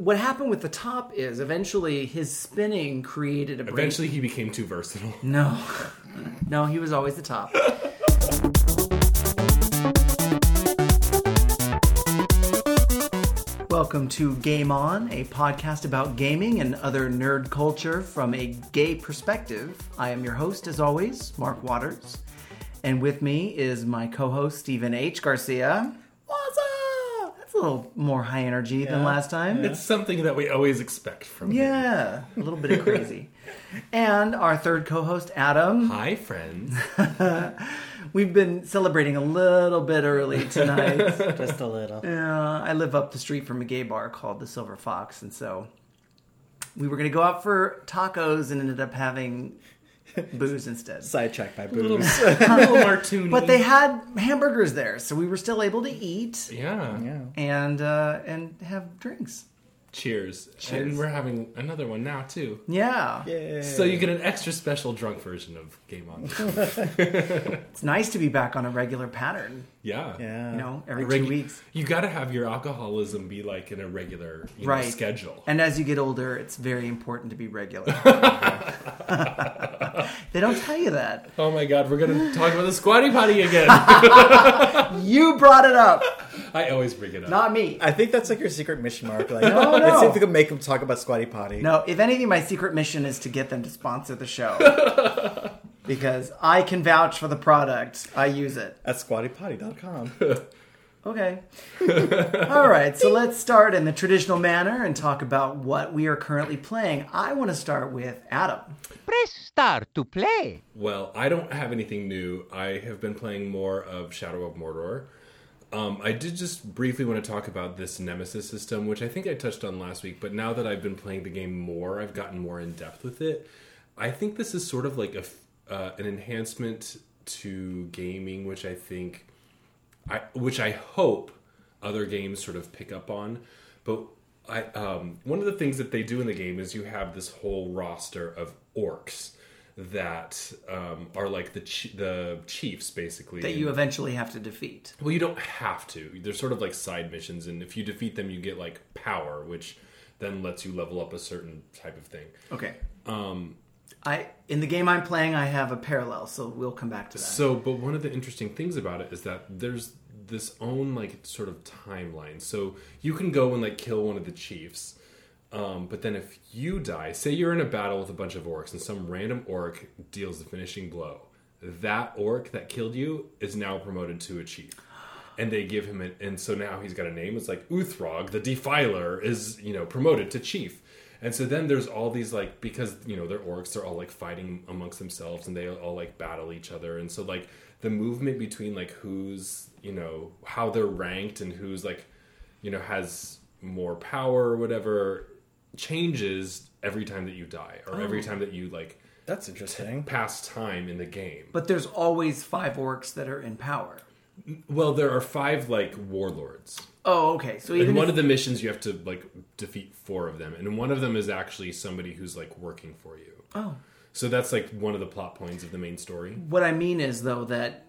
what happened with the top is eventually his spinning created a break. Eventually, he became too versatile. No, no, he was always the top. Welcome to Game On, a podcast about gaming and other nerd culture from a gay perspective. I am your host, as always, Mark Waters. And with me is my co host, Stephen H. Garcia. What's up? That's a little more high energy than last time. It's something that we always expect from him. Yeah, a little bit of crazy. and our third co host, Adam. Hi, friends. We've been celebrating a little bit early tonight. Just a little. Yeah, I live up the street from a gay bar called the Silver Fox, and so we were going to go out for tacos and ended up having booze instead. Sidetracked by a little, booze. a little martini. But they had hamburgers there, so we were still able to eat yeah. yeah. and uh, and have drinks. Cheers. Cheers. And we're having another one now too. Yeah, Yay. So you get an extra special drunk version of Game On. it's nice to be back on a regular pattern. Yeah. Yeah. You know, every Regu- two weeks. You got to have your alcoholism be like in a regular you know, Right. schedule. And as you get older, it's very important to be regular. they don't tell you that. Oh my god, we're gonna talk about the squatty potty again. You brought it up, I always bring it up. not me. I think that's like your secret mission, Mark. Like, No, let's see no. if we can make them talk about Squatty Potty. No, if anything, my secret mission is to get them to sponsor the show. Because I can vouch for the product. I use it. At squattypotty.com. Okay. All right, so let's start in the traditional manner and talk about what we are currently playing. I want to start with Adam. Press start to play. Well, I don't have anything new. I have been playing more of Shadow of Mordor. Um, I did just briefly want to talk about this Nemesis system, which I think I touched on last week. But now that I've been playing the game more, I've gotten more in depth with it. I think this is sort of like a f- uh, an enhancement to gaming, which I think, I which I hope other games sort of pick up on. But I um, one of the things that they do in the game is you have this whole roster of orcs that um, are like the ch- the chiefs basically That you eventually have to defeat. well, you don't have to. They're sort of like side missions, and if you defeat them, you get like power, which then lets you level up a certain type of thing. Okay. Um, I in the game I'm playing, I have a parallel, so we'll come back to that. so, but one of the interesting things about it is that there's this own like sort of timeline. So you can go and like kill one of the chiefs, um, but then if you die, say you're in a battle with a bunch of orcs, and some random orc deals the finishing blow, that orc that killed you is now promoted to a chief. and they give him it and so now he's got a name it's like uthrog the defiler is you know promoted to chief and so then there's all these like because you know they're orcs they're all like fighting amongst themselves and they all like battle each other and so like the movement between like who's you know how they're ranked and who's like you know has more power or whatever changes every time that you die or every oh. time that you like That's interesting. pass time in the game But there's always five orcs that are in power. well there are five like warlords Oh, okay. So even in one if, of the missions you have to like defeat four of them and one of them is actually somebody who's like working for you oh, so that's like one of the plot points of the main story what I mean is though that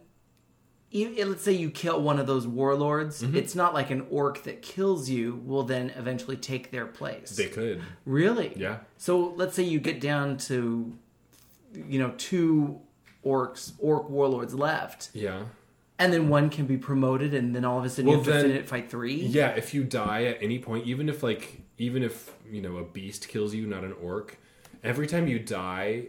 e- let's say you kill one of those warlords, Mm-hmm. it's not like an orc that kills you will then eventually take their place. they could really? yeah So let's say you get down to you know two orcs, orc warlords left, yeah and then one can be promoted, and then all of a sudden Well, you have to then- finish fight three. yeah if you die at any point even if like even if you know a beast kills you not an orc every time you die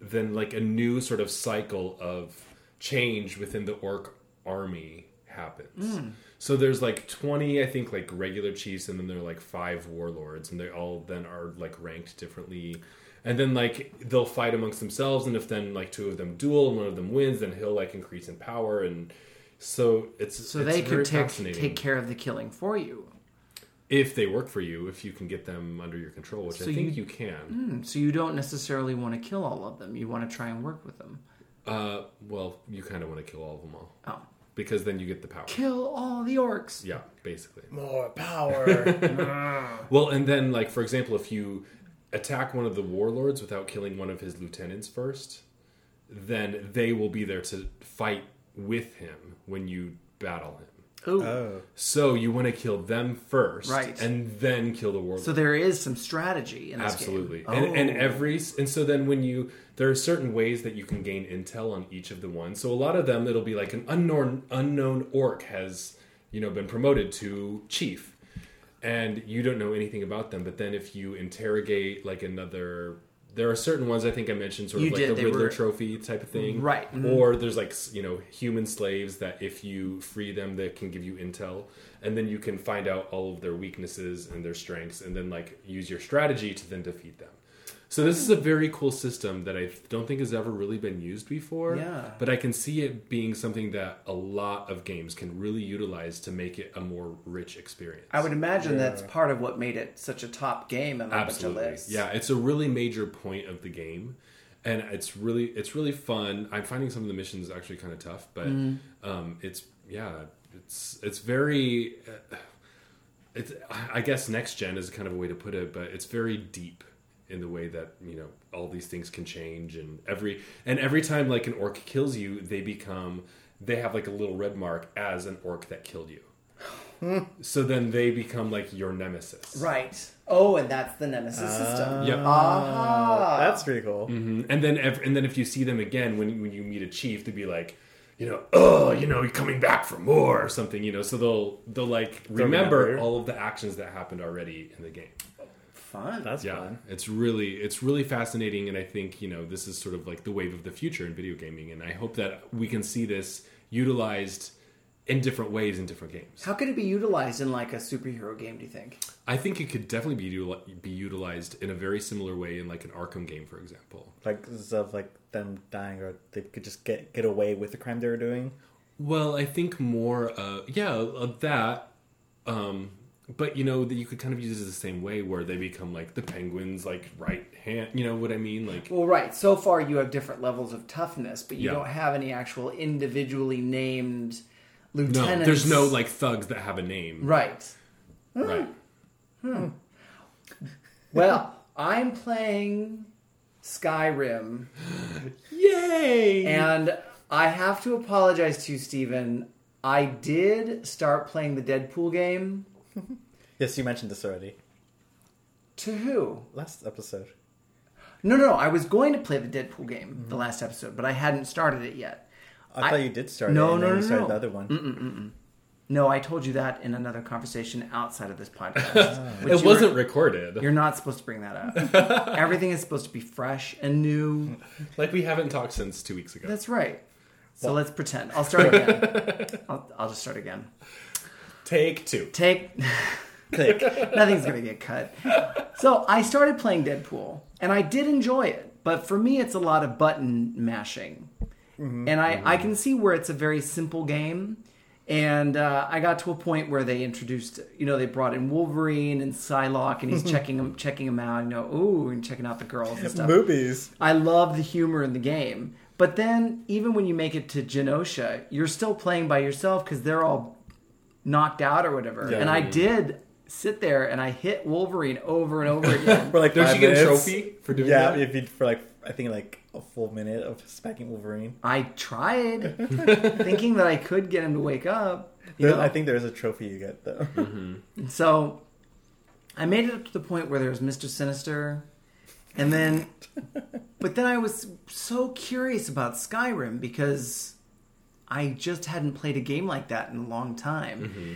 then like a new sort of cycle of change within the orc army happens. Hmm. So there's like 20 i think like regular chiefs and then there are like five warlords and they all then are like ranked differently and then like they'll fight amongst themselves and if then like two of them duel and one of them wins then he'll like increase in power and so it's So it's they very could take take care of the killing for you. if they work for you if you can get them under your control which So i think you- you, can Hmm, So you don't necessarily want to kill all of them. You want to try and work with them. uh well you kind of want to kill all of them all Oh, because then you get the power kill all the orcs. yeah basically More power. Well, and then, like for example, if you attack one of the warlords without killing one of his lieutenants first, then they will be there to fight with him when you battle him. Ooh. Oh. So you want to kill them first, Right. and then kill the warlord. So there is some strategy in this Absolutely, game. and, and Oh. every and so then when you there are certain ways that you can gain intel on each of the ones. So a lot of them it'll be like an unknown unknown orc has you know been promoted to chief, and you don't know anything about them. But then if you interrogate like another. There are certain ones I think I mentioned, sort You of like did, the Riddler were- trophy type of thing, Right, mhm. Or there's like you know human slaves that if you free them, that can give you intel, and then you can find out all of their weaknesses and their strengths, and then like use your strategy to then defeat them. So this is a very cool system that I don't think has ever really been used before. Yeah. But I can see it being something that a lot of games can really utilize to make it a more rich experience. I would imagine that's part of what made it such a top game and a bunch Absolutely. lists. Yeah, it's a really major point of the game. And it's really it's really fun. I'm finding some of the missions actually kind of tough, but Mm-hmm. um, it's yeah, it's it's very uh, it's I guess next gen is kind of a way to put it, but it's very deep in the way that you know all these things can change and every and every time like an orc kills you, they become they have like a little red mark as an orc that killed you. so then they become like your nemesis. Right. Oh, and that's the Nemesis system. Yep. Aha. That's pretty cool. Mhm. And then ev- and then if you see them again when when you meet a chief, they'd be like, you know, oh, you know, you're coming back for more or something, you know. So they'll they'll like remember remember. all of the actions that happened already in the game. Fun. That's Yeah, fun. it's really it's really fascinating, and I think you know this is sort of like the wave of the future in video gaming, and I hope that we can see this utilized in different ways in different games. How could it be utilized in like a superhero game? Do you think? I think it could definitely be util- be utilized in a very similar way in like an Arkham game, for example. Like of like them dying, or they could just get get away with the crime they were doing. Well, I think more, uh, yeah, of that. Um, but you know that you could kind of use it the same way, where they become like the penguins, like right hand. You know what I mean? Like, Well, right. So far, you have different levels of toughness, but you Yeah. don't have any actual individually named no, lieutenants. there's no like thugs that have a name, Right. Right. hmm. Well, I'm playing Skyrim, Yay! and I have to apologize to you, Steven. I did start playing the Deadpool game. Yes, you mentioned this already To who? last episode. No, no, no. I was going to play the Deadpool game mm-hmm. the last episode, but I hadn't started it yet. I, I- thought you did start No, it. and no, then no, you started no. the other one. No, I told you that in another conversation outside of this podcast. Ah. which it wasn't were- recorded. You're not supposed to bring that up. Everything is supposed to be fresh and new. Like we haven't talked since two weeks ago. That's right. So let's pretend. I'll start again. I'll, I'll just start again. Take two. Take. Click. Nothing's going to get cut. So I started playing Deadpool, and I did enjoy it. But for me, it's a lot of button mashing. And I, I can see where it's a very simple game. And uh, I got to a point where they introduced, you know, they brought in Wolverine and Psylocke, and he's checking him, checking him out, you know, ooh, and checking out the girls and stuff. Movies. I love the humor in the game. But then, even when you make it to Genosha, you're still playing by yourself because they're all knocked out or whatever. Yeah. and I did sit there and I hit Wolverine over and over again. For like Don't five you get a minutes. trophy for doing yeah, that? if you for like I think like a full minute of smacking Wolverine. I tried, thinking that I could get him to wake up. You There- know? I think there is a trophy you get though. Mm-hmm. So I made it up to the point where there was Mr. Sinister, and then, but then I was so curious about Skyrim because I just hadn't played a game like that in a long time. Mm-hmm.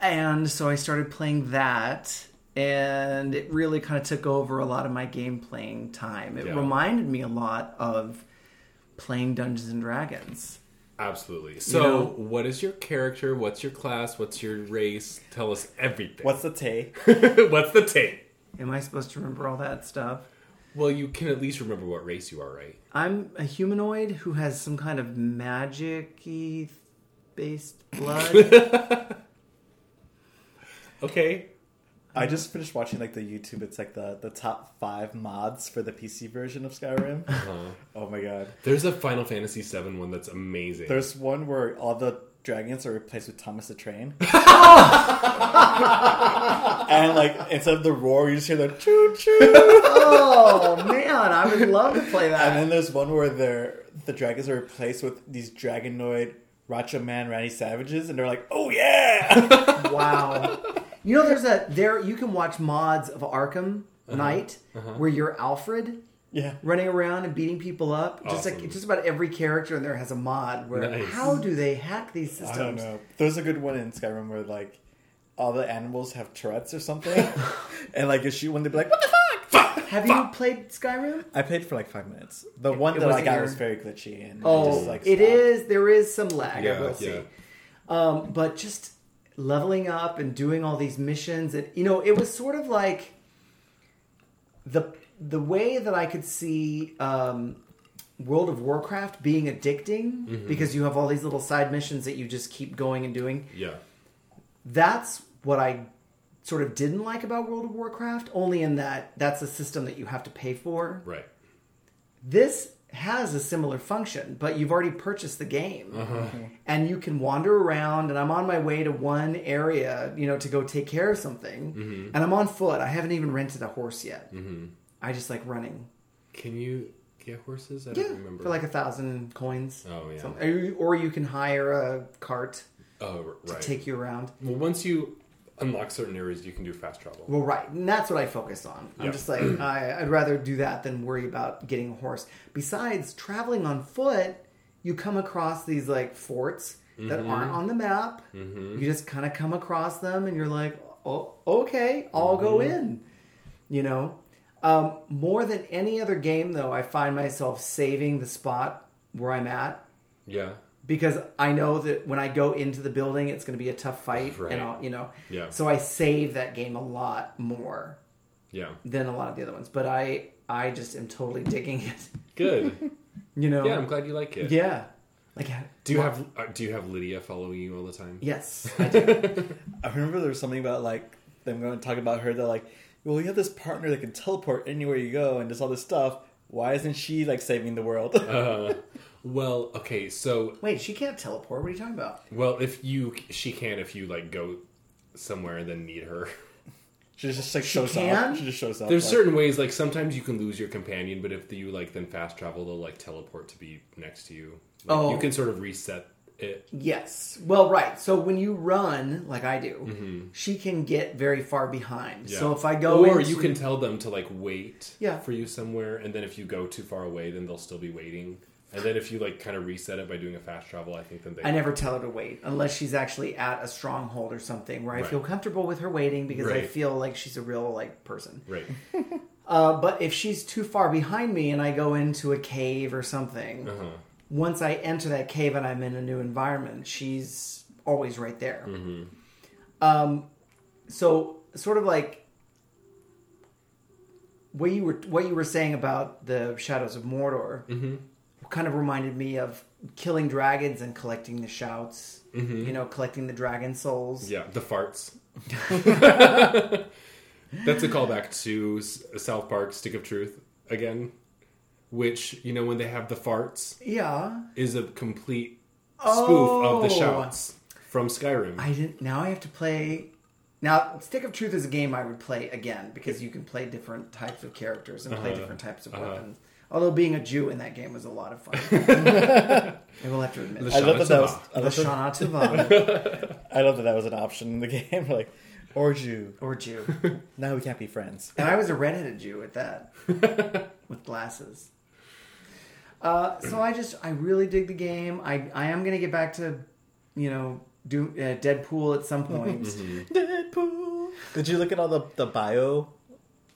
And so I started playing that, and it really kind of took over a lot of my game playing time. It Yeah. reminded me a lot of playing Dungeons and Dragons. Absolutely. So, know- what is your character? What's your class? What's your race? Tell us everything. What's the tay? What's the tape? Am I supposed to remember all that stuff? Well, you can at least remember what race you are, right? I'm a humanoid who has some kind of magic-y based blood. Okay. I just finished watching like the YouTube. It's like the the top five mods for the PC version of Skyrim. Uh, oh my god! there's a Final Fantasy VII one that's amazing. There's one where all the dragons are replaced with Thomas the Train. and like instead of the roar, you just hear the choo choo. oh man, I would love to play that. And then there's one where they're the dragons are replaced with these dragonoid Macho Man Randy Savages, and they're like, "Oh yeah!" Wow. You know, there's a there you can watch mods of Arkham Uh-huh. Knight where you're Alfred yeah. running around and beating people up. Just like just about every character in there has a mod where Nice. how do they hack these systems? I don't know. There's a good one in Skyrim where like all the animals have Tourette's or something, and like you shoot one, they'd be like, "What the fuck?" Have you played Skyrim? I played for like five minutes. The one it that I got your- was very glitchy and Oh, just, like, it is. There is some lag. I Yeah, will see. Um, but just leveling up and doing all these missions, and you know, it was sort of like the the way that I could see um, World of Warcraft being addicting Mm-hmm. because you have all these little side missions that you just keep going and doing. Yeah. That's what I sort of didn't like about World of Warcraft. Only in that that's a system that you have to pay for. Right. This has a similar function, but you've already purchased the game. Uh-huh. And you can wander around, and I'm on my way to one area, you know, to go take care of something. Mm-hmm. And I'm on foot. I haven't even rented a horse yet. I just like running. Can you get horses? I Yeah, don't remember. for like a thousand coins. Oh, yeah. Or you- or you can hire a cart oh, right. to take you around. well, once you unlock certain areas, you can do fast travel. Well, right, and that's what I focus on. I'm Yeah. just like I, I'd rather do that than worry about getting a horse. Besides, traveling on foot, you come across these like forts that Mm-hmm. aren't on the map. You just kind of come across them, and you're like, "Oh, okay, I'll go Mm-hmm. in." You know, um, more than any other game, though, I find myself saving the spot where I'm at Yeah. because I know that when I go into the building, it's going to be a tough fight, Right. and I'll, you know, Yeah. so I save that game a lot more Yeah. than a lot of the other ones. But I I just am totally digging it. Good. You know? yeah, I'm glad you like it. Yeah. Like Do you have uh, Do you have Lydia following you all the time? yes. I do. I remember there was something about like them going to talk about her that like, well, you have this partner that can teleport anywhere you go and does all this stuff. Why isn't she like saving the world? Uh, well, okay, so Wait, she can't teleport. What are you talking about? well, if you she can if you like go somewhere and then need her. she just like shows can? up. She just shows up. There's like, certain ways like sometimes you can lose your companion, but if you like then fast travel, they'll like teleport to be next to you. Like, Oh. you can sort of reset it. Yes. Well, right. So when you run, like I do, she can get very far behind. Mm-hmm. Yeah. So if I go or into- you can tell them to like wait Yeah. for you somewhere, and then if you go too far away, then they'll still be waiting. And then if you like kind of reset it by doing a fast travel, I think then they I never tell her to wait unless she's actually at a stronghold or something where I Right. feel comfortable with her waiting because I feel like she's a real like person. right. Uh, but if she's too far behind me and I go into a cave or something, Uh-huh. Once I enter that cave and I'm in a new environment, she's always right there. Mm-hmm. Um, so sort of like what you were what you were saying about the Shadows of Mordor Mm-hmm. kind of reminded me of killing dragons and collecting the shouts. You know, collecting the dragon souls. Mm-hmm. Yeah, the farts. That's a callback to South Park Stick of Truth again, which you know when they have the farts Yeah. is a complete spoof of the Oh. shouts from Skyrim. I didn't. Now I have to play. Now, Stick of Truth is a game I would play again because you can play different types of characters and play Uh-huh. different types of Uh-huh. weapons. Although being a Jew in that game was a lot of fun. I will have to admit. I love that that was. Shana I The love that, Shana Tova I love that that was an option in the game. Like, or Jew. or Jew, Now we can't be friends. and I was a redheaded Jew at that, with glasses. Uh, so I just I really dig the game. I I am gonna get back to, you know, do uh, Deadpool at some point. Mm-hmm. Deadpool. Did you look at all the the bio,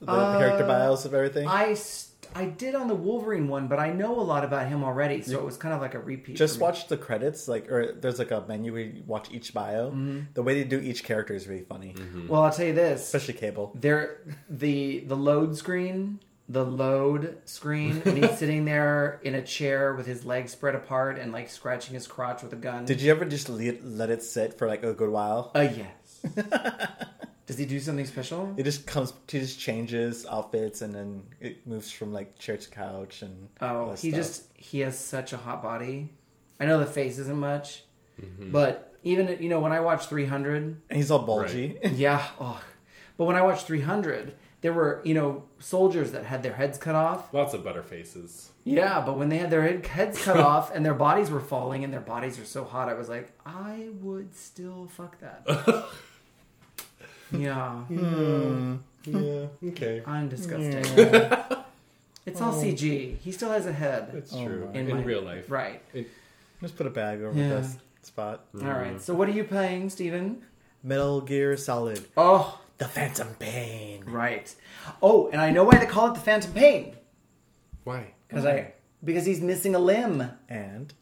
the Uh, character bios of everything? I st- I did on the Wolverine one, but I know a lot about him already, so it was kind of like a repeat. Just for me. watch the credits, like, or there's like a menu where you watch each bio. Mm-hmm. The way they do each character is really funny, Well, I'll tell you this: especially Cable. there, the the load screen, the load screen, and he's sitting there in a chair with his legs spread apart and like scratching his crotch with a gun. Did you ever just let, let it sit for like a good while? Uh, yes. Does he do something special? It just comes, he just changes outfits and then it moves from like chair to couch and. Oh, he stuff. just he has such a hot body. I know the face isn't much, Mm-hmm. but even you know when I watch 300, And he's all bulgy. Yeah. Oh. But when I watch 300, there were you know soldiers that had their heads cut off. Lots of butter faces. Yeah, but when they had their head, heads cut off and their bodies were falling and their bodies are so hot, I was like, I would still fuck that. Hmm. Hmm. yeah, Yeah. Okay. I'm disgusting. It's all oh. CG. He still has a head. That's Oh true. my. In, In my- real life. Right. It- Just put a bag over Yeah. this spot. All right. So what are you playing, Steven? Metal Gear Solid. Oh, The Phantom Pain. right. Oh, and I know why they call it the Phantom Pain. why? Because I because he's missing a limb. And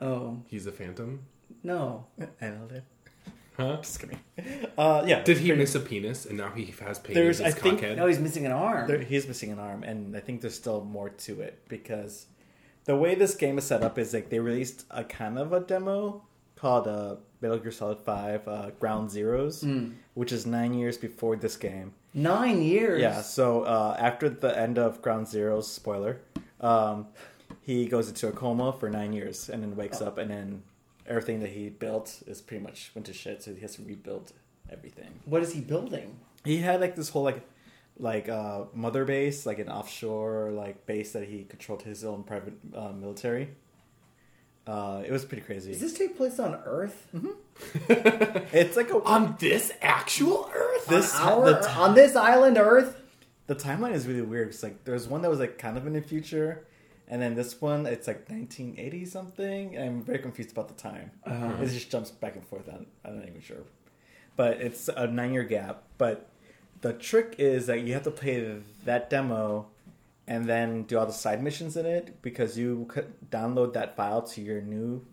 Oh He's a phantom. no. and Huh? just kidding. Uh, yeah. Did he miss a penis and now he has pain There's- in his I think- cockhead? No, he's missing an arm. There, he's missing an arm, and I think there's still more to it because the way this game is set up is like they released a kind of a demo called uh, Metal Gear Solid Five uh, Ground Zeroes, which is nine years before this game. Nine years. Yeah, so uh, after the end of Ground Zeroes, spoiler, um, he goes into a coma for nine years and then wakes up, and then everything that he built is pretty much went to shit, so he has to rebuild everything. What is he building? He had like this whole like like uh, mother base, like an offshore like base that he controlled his own private uh, military. Uh, it was pretty crazy. Does this take place on Earth? It's like a on this actual Earth? this on, our, the, ti- on this island, Earth. the timeline is really weird. It's like there's one that was like kind of in the future, and then this one it's like 1980 something. I'm very confused about the time. It just jumps back and forth. I'm, I'm not even sure, but it's a nine year gap. But the trick is that you have to play that demo and then do all the side missions in it because you could download that file to your new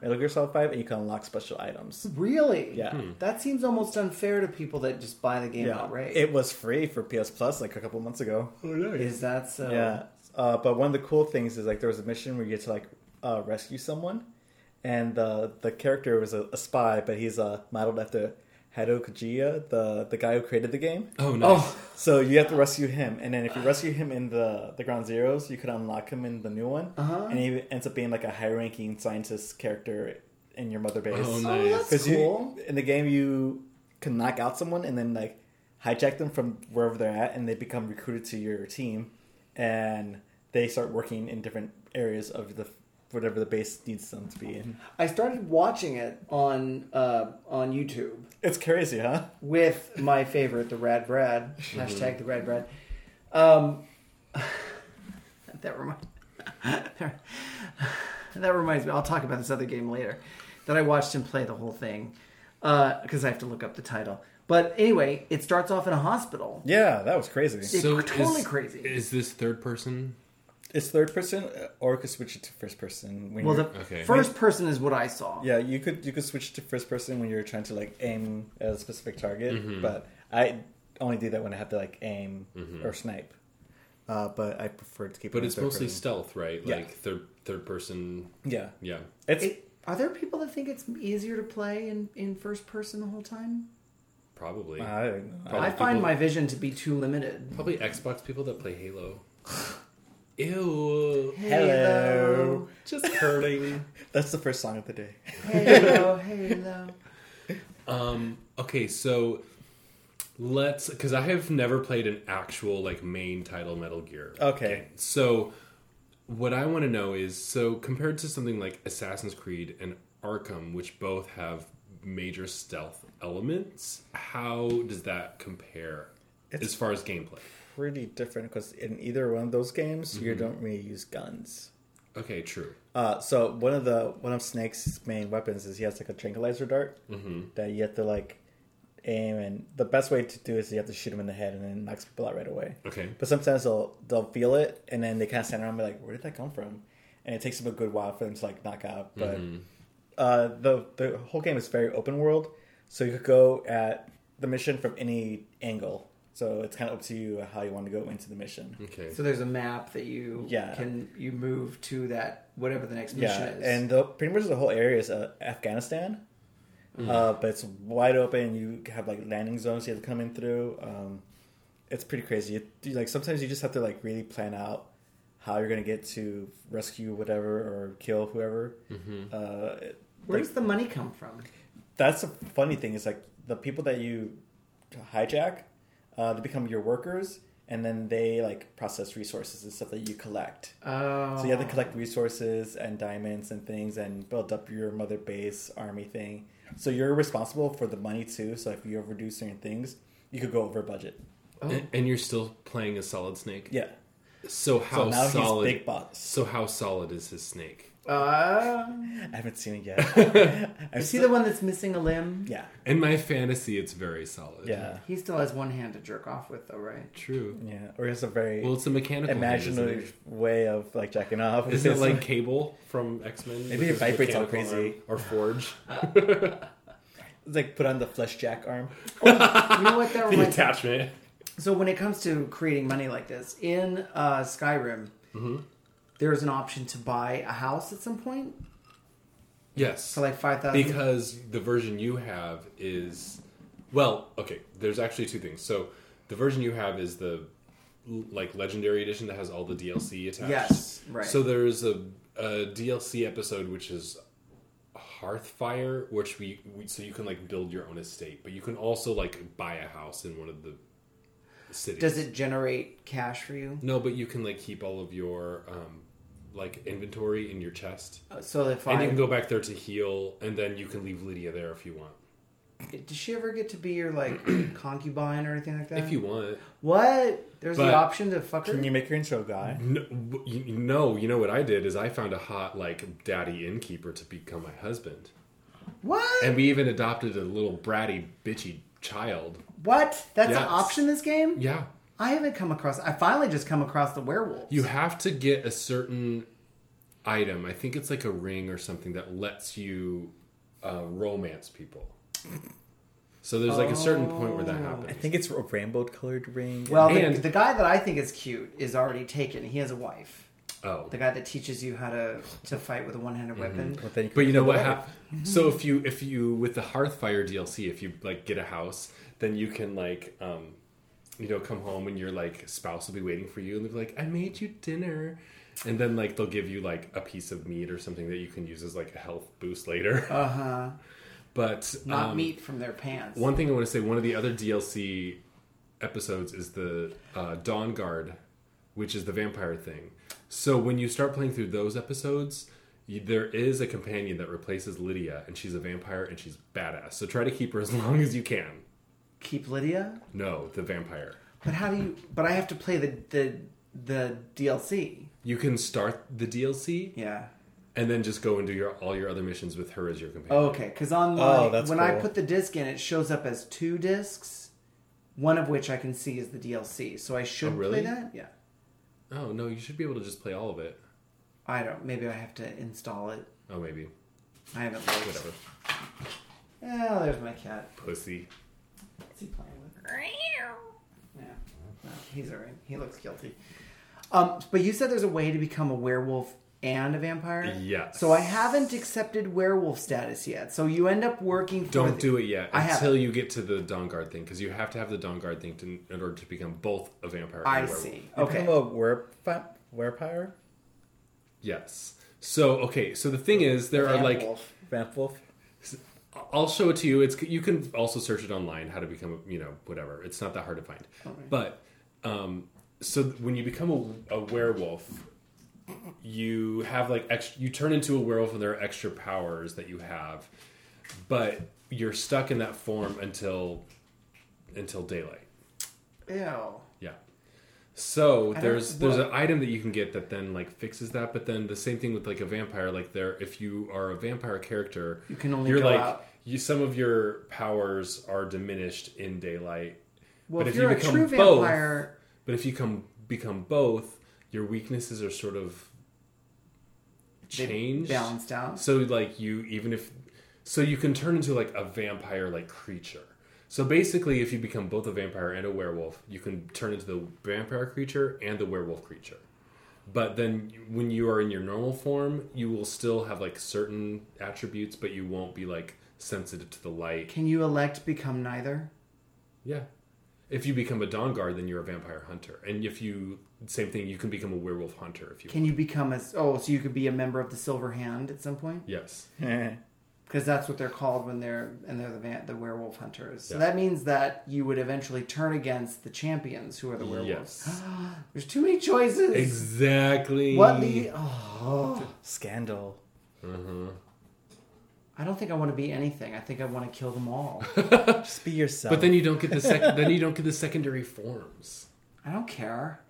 Metal Gear Solid 5 and you can unlock special items. Really? Yeah. Hmm. That seems almost unfair to people that just buy the game Yeah, outright. it was free for PS Plus like a couple months ago. Oh, nice. Is that so? Yeah, uh, but one of the cool things is like there was a mission where you get to like uh, rescue someone, and the the character was a, a spy, but he's uh, modeled after Hideo Kojima, the the guy who created the game. Oh, nice. Oh, So you have to rescue him, and then if you rescue him in the the Ground Zeroes, you could unlock him in the new one, Uh-huh. and he ends up being like a high ranking scientist character in your mother base. Oh, oh, nice. that's Because cool. you in the game you can knock out someone and then like hijack them from wherever they're at, and they become recruited to your team, and they start working in different areas of the whatever the base needs them to be in. I started watching it on uh, on YouTube It's crazy, huh? with my favorite, the Rad Brad Mm-hmm. hashtag the Rad Brad. Um, that reminds that reminds me. I'll talk about this other game later that I watched him play the whole thing because I have to look up the title. But anyway, it starts off in a hospital. Yeah, that was crazy. It's totally crazy. Is this third person? It's third person, uh, or you could switch it to first person. When Well, you're, the Okay. first person is what I saw. yeah, you could you could switch to first person when you're trying to like aim at a specific target, Mm-hmm. but I only do that when I have to like aim or snipe. Uh, but I prefer to keep. it But in it's third mostly person. stealth, right? Yeah. Like third third person. Yeah, Yeah. it's It- are there people that think it's easier to play in, in first person the whole time? Probably. I. Probably I find people- my vision to be too limited. Probably Xbox people that play Halo. Ew. Hello. Just hurting. That's the first song of the day. Hello, hello. Um, okay, so let's because I have never played an actual like main title Metal Gear. Okay. So what I want to know is so compared to something like Assassin's Creed and Arkham, which both have major stealth elements, how does that compare It's- as far as gameplay? Pretty different because in either one of those games, you don't really use guns. Okay, true. Uh, so one of the one of Snake's main weapons is he has like a tranquilizer dart that you have to like aim, and the best way to do it is you have to shoot him in the head, and then knocks people out right away. Okay. But sometimes they'll they'll feel it, and then they kind of stand around and be like, "Where did that come from?" And it takes them a good while for them to like knock out. But uh, the the whole game is very open world, so you could go at the mission from any angle. So it's kind of up to you how you want to go into the mission. Okay. So there's a map that you Yeah. can you move to that whatever the next mission Yeah, is. and the, pretty much the whole area is uh, Afghanistan, uh, but it's wide open. You have like landing zones you have to come in through. Um, it's pretty crazy. It, you, like sometimes you just have to like really plan out how you're gonna get to rescue whatever or kill whoever. Uh, it- where like, does the money come from? that's the funny thing is like the people that you hijack, uh, they become your workers, and then they like process resources and stuff that you collect. Oh. So you have to collect resources and diamonds and things and build up your mother base army thing. So you're responsible for the money too. So if you overdo certain things, you could go over budget. And, and you're still playing a solid snake. Yeah. So how So now solid? he's big boss. So how solid is his snake? Uh, I haven't seen it yet. I've is he the one that's missing a limb? Yeah. In my fantasy, it's very solid. Yeah. He still has one hand to jerk off with, though, right? True. Yeah. Or it's a very Well, it's a mechanical. hand, imaginative way of like jacking off. Isn't it like Cable from X Men? Maybe it vibrates all crazy. Or Forge. It's like put on the flesh jack arm. You know what? That the reminds me. attachment. So when it comes to creating money like this in uh, Skyrim, Mm-hmm. There's an option to buy a house at some point Yes. for like five thousand. because the version you have is well okay there's actually two things so the version you have is the like legendary edition that has all the dlc attached Yes, right. so there's a, a dlc episode which is hearthfire which we, we so you can like build your own estate but you can also like buy a house in one of the cities Does it generate cash for you? no but you can like keep all of your um like inventory in your chest Uh, So if and I you can go back there to heal and then you can leave lydia there if you want does she ever get to be your like concubine or anything like that? If you want. what? There's But- the option to fuck her. Can you make her into a guy? No, you, you know, you know what I did is I found a hot like daddy innkeeper to become my husband, what? and we even adopted a little bratty bitchy child. what? That's an Yes. option this game? Yeah, I haven't come across. I finally just come across the werewolves. you have to get a certain item. I think it's like a ring or something that lets you uh, romance people. So there's like a certain point where that happens. I think it's a rainbow colored ring. well, the, And- the guy that I think is cute is already taken. He has a wife. Oh, The guy that teaches you how to to fight with a one handed weapon. But, then you But you know kill what the happens? So if you if you with the Hearthfire DLC, if you like get a house, then you can like um, you know come home and your like spouse will be waiting for you and they'll be like, "I made you dinner," and then like they'll give you like a piece of meat or something that you can use as like a health boost later. Uh huh. But Not um, meat from their pants. One thing I want to say, one of the other DLC episodes is the uh, Dawn Guard, which is the vampire thing. So when you start playing through those episodes, you, there is a companion that replaces Lydia, and she's a vampire and she's badass. So try to keep her as long as you can. Keep Lydia. No, the vampire. But how do you? But I have to play the the the DLC. You can start the DLC Yeah. and then just go and do your all your other missions with her as your companion. Oh, okay, because on oh, my Oh, that's when I cool. put the disc in, it shows up as two discs, one of which I can see is the DLC. So I should Oh, really? play that. Yeah. Oh no, you should be able to just play all of it. I don't. Maybe I have to install it. Oh, maybe I haven't looked. whatever. Yeah, there's my cat. Pussy. What's he playing with? Yeah. No, he's alright. He looks guilty. Um, but you said there's a way to become a werewolf and a vampire. Yes. So I haven't accepted werewolf status yet. So you end up working. For Don't the- do it yet I until haven't. you get to the Dawn Guard thing because you have to have the Dawn Guard thing to, in order to become both a vampire. I and a werewolf. see. Okay. Okay. a were werepire? Yes. So okay. So the thing is, there are like Vampwolf. I'll show it to you. It's you can also search it online how to become you know whatever. It's not that hard to find. But um, so when you become a, a werewolf, you have like extra, you turn into a werewolf and there are extra powers that you have, but you're stuck in that form until until daylight. Ew. Yeah. So there's there's an item that you can get that then like fixes that, but then the same thing with like a vampire. Like there, if you are a vampire character, You can only you're go like out- you. Some of your powers are diminished in daylight. Well, But if, if you're you a become true both- vampire, But if you come become both, your weaknesses are sort of changed. balanced out. So like you even if so you can turn into like a vampire like creature. So basically if you become both a vampire and a werewolf, you can turn into the vampire creature and the werewolf creature. But then when you are in your normal form, you will still have like certain attributes, but you won't be like sensitive to the light. Can you elect become neither? Yeah. If you become a Dawn Guard, then you're a vampire hunter. And if you same thing, you can become a werewolf hunter if you Can you become a oh? So you could be a member of the Silver Hand at some point. Yes. because that's what they're called when they're and they're the van, the werewolf hunters. So Yeah. that means that you would eventually turn against the Companions, who are the werewolves. Yes. There's too many choices. Exactly. What the? Oh, Scandal. Uh-huh. I don't think I want to be anything. I think I want to kill them all. Just be yourself. But then you don't get the sec- then you don't get the secondary forms. I don't care.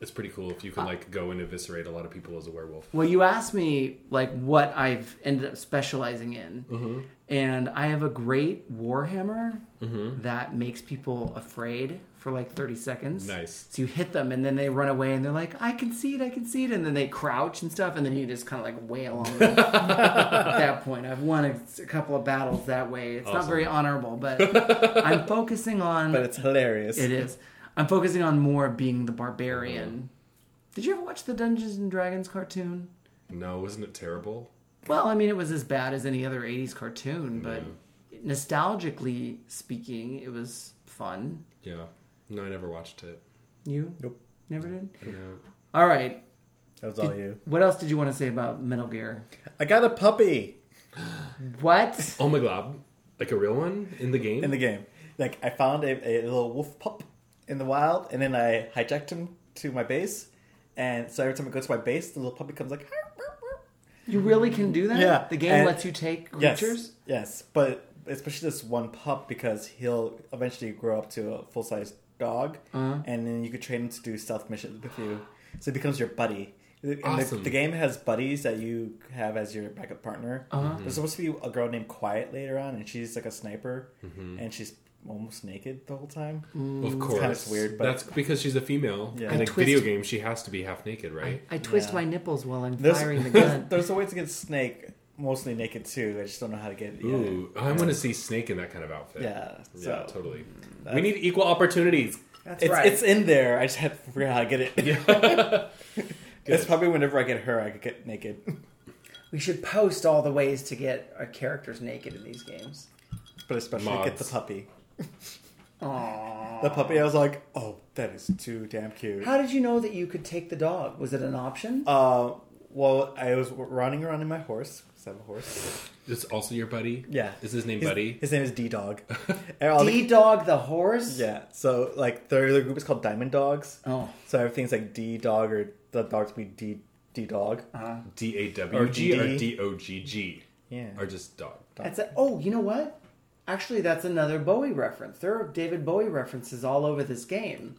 It's pretty cool if you can like go and eviscerate a lot of people as a werewolf. Well, you asked me like what I've ended up specializing in, Mm-hmm. and I have a great warhammer that makes people afraid for like thirty seconds. Nice. So you hit them, and then they run away, and they're like, "I can see it, I can see it," and then they crouch and stuff, and then you just kind of like wail on them. At that point, I've won a, a couple of battles that way. It's not very honorable, but I'm focusing on. but it's hilarious. It is. I'm focusing on more being the barbarian. Uh-huh. Did you ever watch the Dungeons and Dragons cartoon? No, wasn't it terrible? Well, I mean, it was as bad as any other 80s cartoon, but mm. nostalgically speaking, it was fun. Yeah. No, I never watched it. You? Nope. Never did? No. All right. That was all you. What else did you want to say about Metal Gear? I got a puppy What? Oh my god. Like a real one in the game? in the game. Like I found a, a little wolf pup in the wild, and then I hijacked him to my base. And so every time I go to my base, the little puppy comes like, You really can do that? Yeah, The game and- lets you take yes, creatures? yes, but especially this one pup because he'll eventually grow up to a full size dog, Uh-huh. and then you could train him to do stealth missions with you, so it becomes your buddy. And the- Awesome. the, game has buddies that you have as your backup partner. Uh-huh. There's supposed to be a girl named Quiet later on, and she's like a sniper, Mm-hmm. and she's almost naked the whole time. Of course. kinda weird, but- That's because she's a female. Yeah. In I a twist- video game, she has to be half naked, right? I twist Yeah. my nipples while I'm There's, firing the there's, gun. there's a way to get Snake mostly naked too. I just don't know how to get it. yet. Ooh, I want to see Snake in that kind of outfit. Yeah, Yeah, totally. We need equal opportunities. That's It's right. it's in there. I just had to figure out how to get it. Yeah. It's probably whenever I get her, I could get naked. we should post all the ways to get our characters naked in these games. But especially get the puppy. Aww. The puppy, I was like, oh, that is too damn cute. How did you know that you could take the dog? Was it an option? Uh, well, I was running around in my horse. 'Cause I have a horse. It's also your buddy. Yeah. Is his name His, Buddy? His name is D Dog. And D Dog the horse? yeah. So like the other group is called Diamond Dogs. Oh. So everything's like D Dog or the dogs be D D Dog. Uh, D A W G or D O G G? Yeah. Or just dog? that's a, oh, you know what? Actually, that's another Bowie reference. There are David Bowie references all over this game.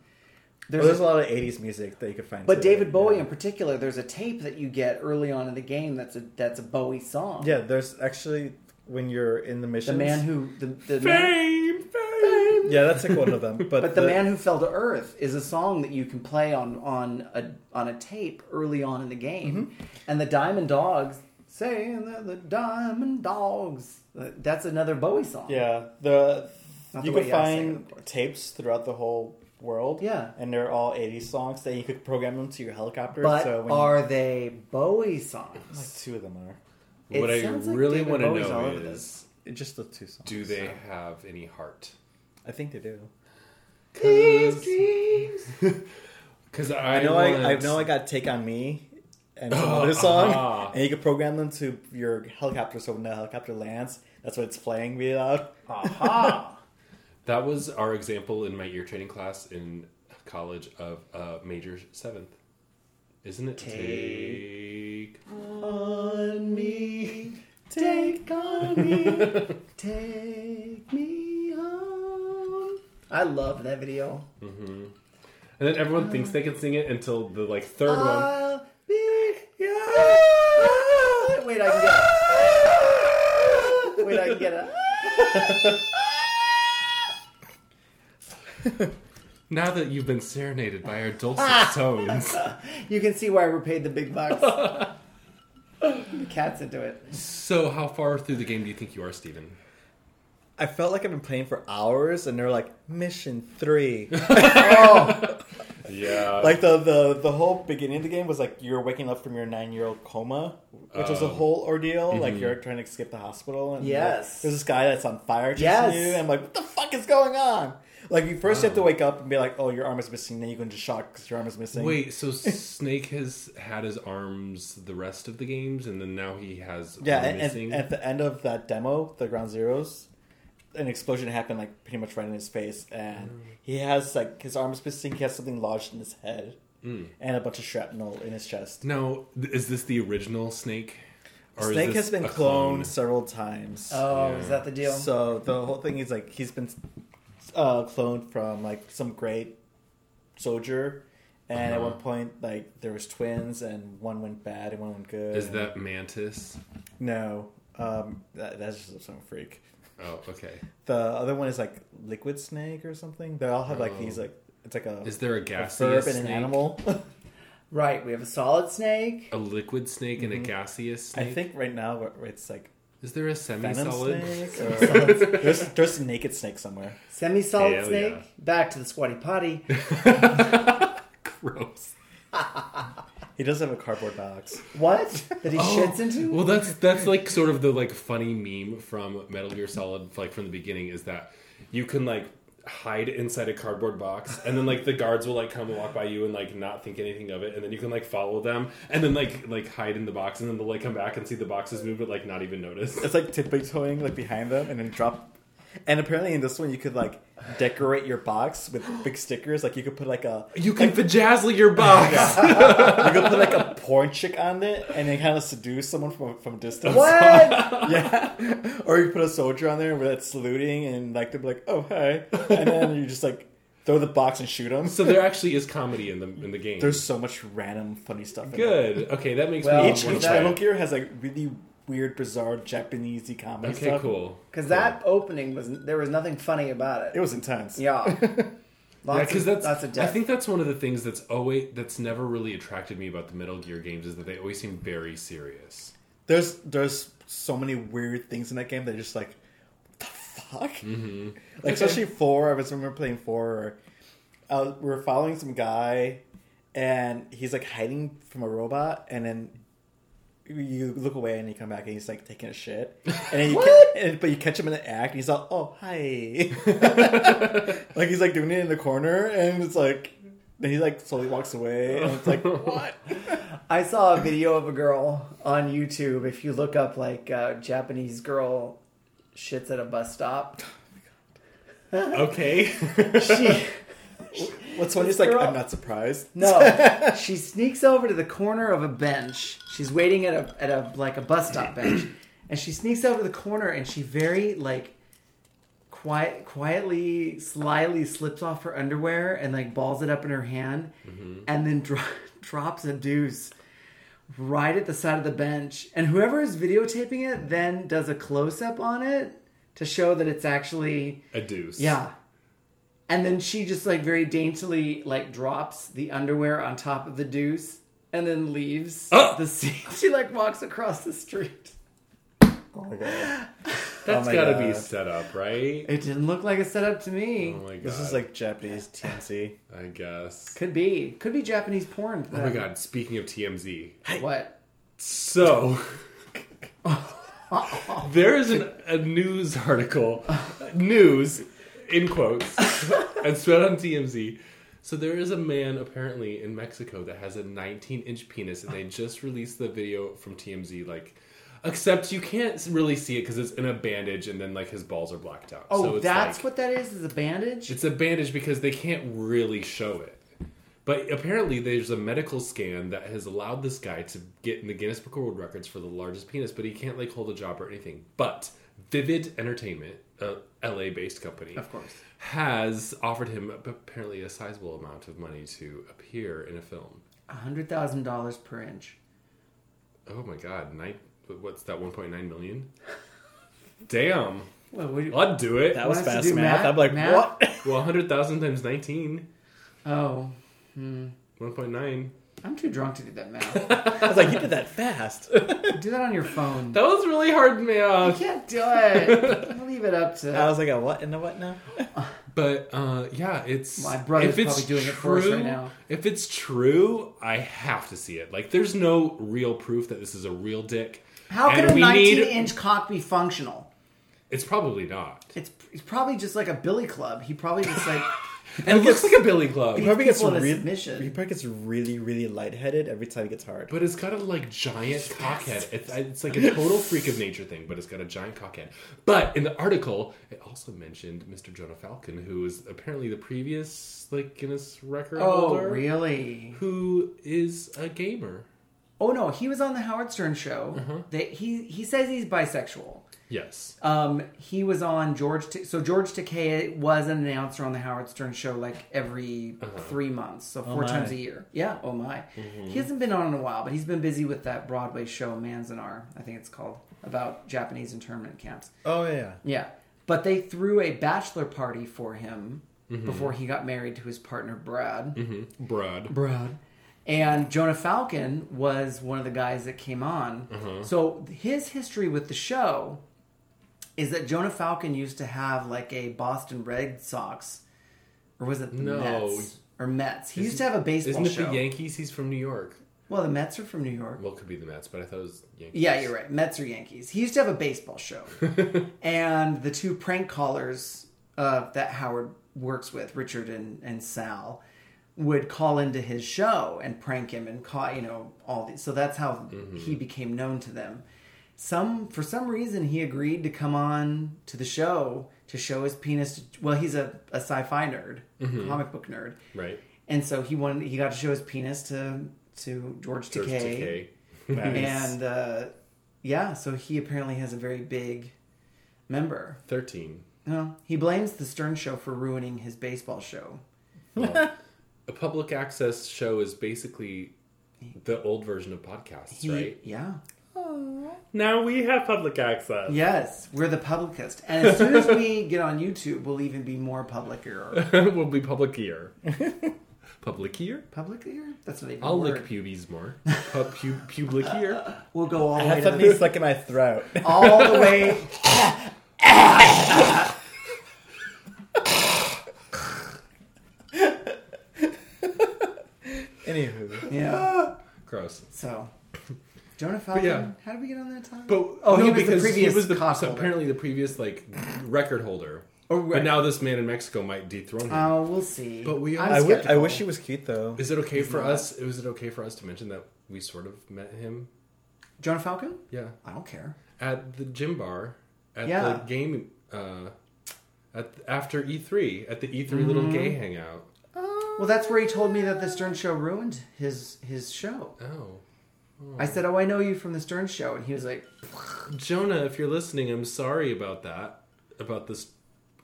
There's, Well, there's a- lot of '80s music that you could find. but too. David Bowie Yeah. in particular, there's a tape that you get early on in the game that's a that's a Bowie song. Yeah, there's actually when you're in the mission. The man who the, the man, Fame, fame. Yeah, that's like one of them. But, but the man who fell to earth is a song that you can play on on a on a tape early on in the game, Mm-hmm. and the Diamond Dogs saying that the Diamond Dogs. That's another Bowie song. Yeah, the Not you the you say it, find tapes throughout the whole world. Yeah. and they're all '80s songs that you could program them to your helicopter. But so when are they Bowie songs? like two of them are It What I sounds like really want to Bowie's know is just the two songs. do they have any heart? I think they do. These dreams. Because I, I know. want... I, I know. I got "Take on Me" and some other song, uh-huh. and you can program them to your helicopter. So when the helicopter lands, that's what it's playing really loud. Aha! That was our example in my ear training class in college of uh, major seventh. Isn't it? Take. on me, take on me, take me home. I love that video. And then everyone thinks they can sing it until the like third one. I'll be Wait, I can get it. Wait, I can get it. Now that you've been serenaded by our dulcet ah! tones, You can see why we're paid the big bucks. the cat's into it. so how far through the game do you think you are, Steven? I felt like I've been playing for hours, and they're like mission three. Oh. Yeah. like the, the the whole beginning of the game was like you're waking up from your nine year old coma, which was a Oh. whole ordeal. Like mm-hmm. you're trying to escape the hospital, and Yes. there's this guy that's on fire chasing Yes. you, and I'm like, what the fuck is going on? Like you first have to wake up and be like, "Oh, your arm is missing." Then you go into shock because your arm is missing. Wait, so Snake has had his arms the rest of the games, and then now he has Yeah, and, missing. at the end of that demo, the Ground Zeroes, an explosion happened like pretty much right in his face, and Mm. he has like his arm is missing. He has something lodged in his head, Mm. and a bunch of shrapnel in his chest. now, th- is this the original Snake? Or Snake has been cloned clone? several times. Oh, Yeah. is that the deal? So the whole thing is like he's been uh, cloned from like some great soldier, and at Uh-huh. one point like there was twins, and one went bad and one went good. Is and- that Mantis? no? Um, that, that's just some freak. Oh, okay. The other one is like liquid snake or something. They all have like Oh. these like it's like a, Is there a a gaseous verb snake? and an animal. Right, we have a solid snake. A liquid snake and a gaseous Mm-hmm. I think right now it's like Is there a semi-solid? snake. Or, uh, there's there's a naked snake somewhere. Semi-solid Hell snake. yeah. Back to the squatty potty. Gross. He does have a cardboard box. What? That he oh, shits into? Oh, Well, that's that's like sort of the like funny meme from Metal Gear Solid, like from the beginning, is that you can like hide inside a cardboard box, and then like the guards will like come walk by you and like not think anything of it, and then you can like follow them, and then like like hide in the box, and then they'll like come back and see the boxes move, but like not even notice. It's like tiptoeing like behind them and then drop. And apparently in this one you could like decorate your box with big stickers. Like you could put like a You can vajazzle your box. you could put like a porn chick on it and then kind of seduce someone from from a distance. what? Yeah. Or you put a soldier on there where it's saluting and like they'd be like, oh hey, and then you just like throw the box and shoot them. So there actually is comedy in the in the game. There's so much random funny stuff. In good. Okay, that makes Well, me Each, wanna each play Metal. Gear has like really weird, bizarre Japanese comedy Okay, stuff. cool. Because that opening was there was nothing funny about It it. was intense. Yeah. Yeah, Lots because that's lots of I think that's one of the things that's always that's never really attracted me about the Metal Gear games is that they always seem very serious. There's there's so many weird things in that game that are just like, what the fuck? Mm-hmm. Like especially four. I was remember playing four. Uh, We're following some guy, and he's like hiding from a robot, and then you look away and you come back and he's like taking a shit, and then you What? ca- and, but you catch him in the act, and he's like, oh hi, like he's like doing it in the corner, and it's like. Then he like slowly walks away, and it's like, what? I saw a video of a girl on YouTube. If you look up like uh, Japanese girl shits at a bus stop, Okay. she What's funny is like, girl- I'm not surprised. no, she sneaks over to the corner of a bench. She's waiting at a at a like a bus stop bench, and she sneaks over to the corner and she very like quiet quietly slyly slips off her underwear and like balls it up in her hand, mm-hmm. and then dro- drops a deuce right at the side of the bench. And whoever is videotaping it then does a close up on it to show that it's actually A deuce. yeah. And then she just like very daintily like drops the underwear on top of the deuce and then leaves Ah! the scene. She like walks across the street. Oh my god. That's Oh my gotta be set up, right? It didn't look like a setup to me. Oh my god. This is like Japanese TMZ. I guess. Could be. Could be Japanese porn. Oh my god, speaking of TMZ. What? So there is an, a news article, news in quotes, and spread on TMZ. So there is a man apparently in Mexico that has a 19 inch penis, and they just released the video from TMZ. Like, except you can't really see it because it's in a bandage, and then like his balls are blacked out. Oh, so it's that's like- what that is? Is a bandage? It's a bandage because they can't really show it. But apparently, there's a medical scan that has allowed this guy to get in the Guinness Book of World Records for the largest penis, but he can't like hold a job or anything. But Vivid Entertainment, a LA-based company, Of course. has offered him apparently a sizable amount of money to appear in a film. hundred thousand dollars per inch. Oh my God! Nine, what's that? 1.9 million? Damn! Well, what do you- I'd do it. That was Want us to fast do math. math? I'm like, Math? what? Well, 100,000 times 19, oh, hmm. 1.9. I'm too drunk to do that math. I was like, you did that fast. do that on your phone. That was really hard You math. can't do it. Leave it up to. I was like, a what and a what now? But uh, yeah, it's My brother's if it's probably doing it for us right now. If it's true, I have to see it. Like, there's no real proof that this is a real dick. How And can a we 19 need- inch cock be functional? It's probably not. It's, it's probably just like a billy club. He probably just like And it looks like a billy club, He probably gets people in a really, submission. he probably gets really, really lightheaded every time he gets hard. but it's got a like giant cockhead. It's, it's like a total freak of nature thing, but it's got a giant cockhead. But in the article, it also mentioned Mr. Jonah Falcon, who is apparently the previous like Guinness record oh holder, really? who is a gamer. Oh no, he was on the Howard Stern show. Uh-huh. They, he he says he's bisexual. Yes. Um, he was on George. T- so George Takei was an announcer on the Howard Stern show like every Uh-huh. three months, so four times a year. Yeah. Oh my. Mm-hmm. He hasn't been on in a while, but he's been busy with that Broadway show Manzanar. I think it's called about Japanese internment camps. Oh yeah, Yeah. But they threw a bachelor party for him Mm-hmm. before he got married to his partner Brad. Brad. Brad. And Jonah Falcon was one of the guys that came on. Uh-huh. So his history with the show is that Jonah Falcon used to have like a Boston Red Sox, or was it the No. Mets? Or Mets. He used to have a baseball show. Isn't it show. the Yankees? He's from New York. well, the Mets are from New York. Well, it could be the Mets, but I thought it was Yankees. Yeah, you're right. Mets or Yankees. He used to have a baseball show, and the two prank callers uh, that Howard works with, Richard and, and Sal, would call into his show and prank him and call you know all these. So that's how he became known to them. Some for some reason he agreed to come on to the show to show his penis. well, he's a, a sci-fi nerd, comic book nerd, Right. and so he wanted he got to show his penis to to George George Takei. Takei. And uh, yeah, so he apparently has a very big member. 13. No, he blames the Stern Show for ruining his baseball show. Well, a public access show is basically the old version of podcasts, He, right? Yeah. Now we have public access. Yes, we're the publicist, and as soon as we get on YouTube, we'll even be more publicer. we'll be public ear. public ear? Public ear? That's not even a I'll word. lick pubes more. Pu- pu- public ear. We'll go all I the way have something stuck in my throat. all the way. Anywho, Yeah. Gross. So, Jonah Falcon. yeah. How did we get on that time? But Oh, no, he was the because previous he was the cock so holder. apparently the previous like record holder. Oh, right. But now this man in Mexico might dethrone him. Oh, we'll see. But we I'm I, w- I skeptical. wish he was cute though. is it okay for not. us? Is it okay for us to mention that we sort of met him? Jonah Falcon. Yeah, I don't care. at the gym bar at Yeah. the game uh, at after E3 at the E3 little gay hangout. Oh well, that's where he told me that the Stern Show ruined his his show. Oh, I said, "Oh, I know you from the Stern Show," and he was like, Jonah, if you're listening, I'm sorry about that. About this,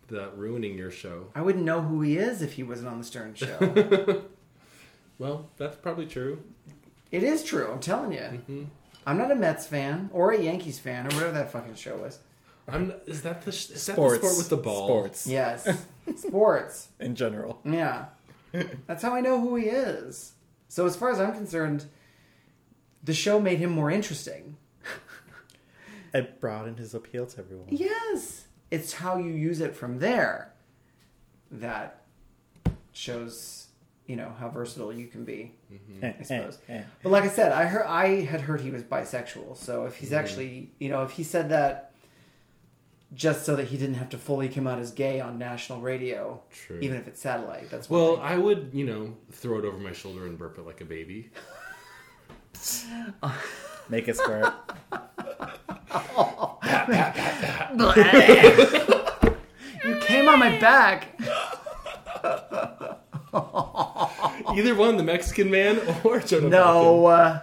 that ruining your show. "I wouldn't know who he is if he wasn't on the Stern Show." Well, that's probably true. it is true. I'm telling you. Mm-hmm. I'm not a Mets fan or a Yankees fan or whatever that fucking show was. I'm. Is that the is that the sport with the ball? Sports. Yes, sports. In general. Yeah, that's how I know who he is. So as far as I'm concerned, the show made him more interesting. It broadened his appeal to everyone. Yes. It's how you use it from there that shows, you know, how versatile you can be. Eh, I suppose. eh, eh. But like I said, I heard I had heard he was bisexual. So if he's Mm-hmm. actually, you know, if he said that just so that he didn't have to fully come out as gay on national radio, True. even if it's satellite, that's Well. I would, you know, throw it over my shoulder and burp it like a baby. Make it squirt. you came on my back. Either one, the Mexican man or Jonah No. Uh,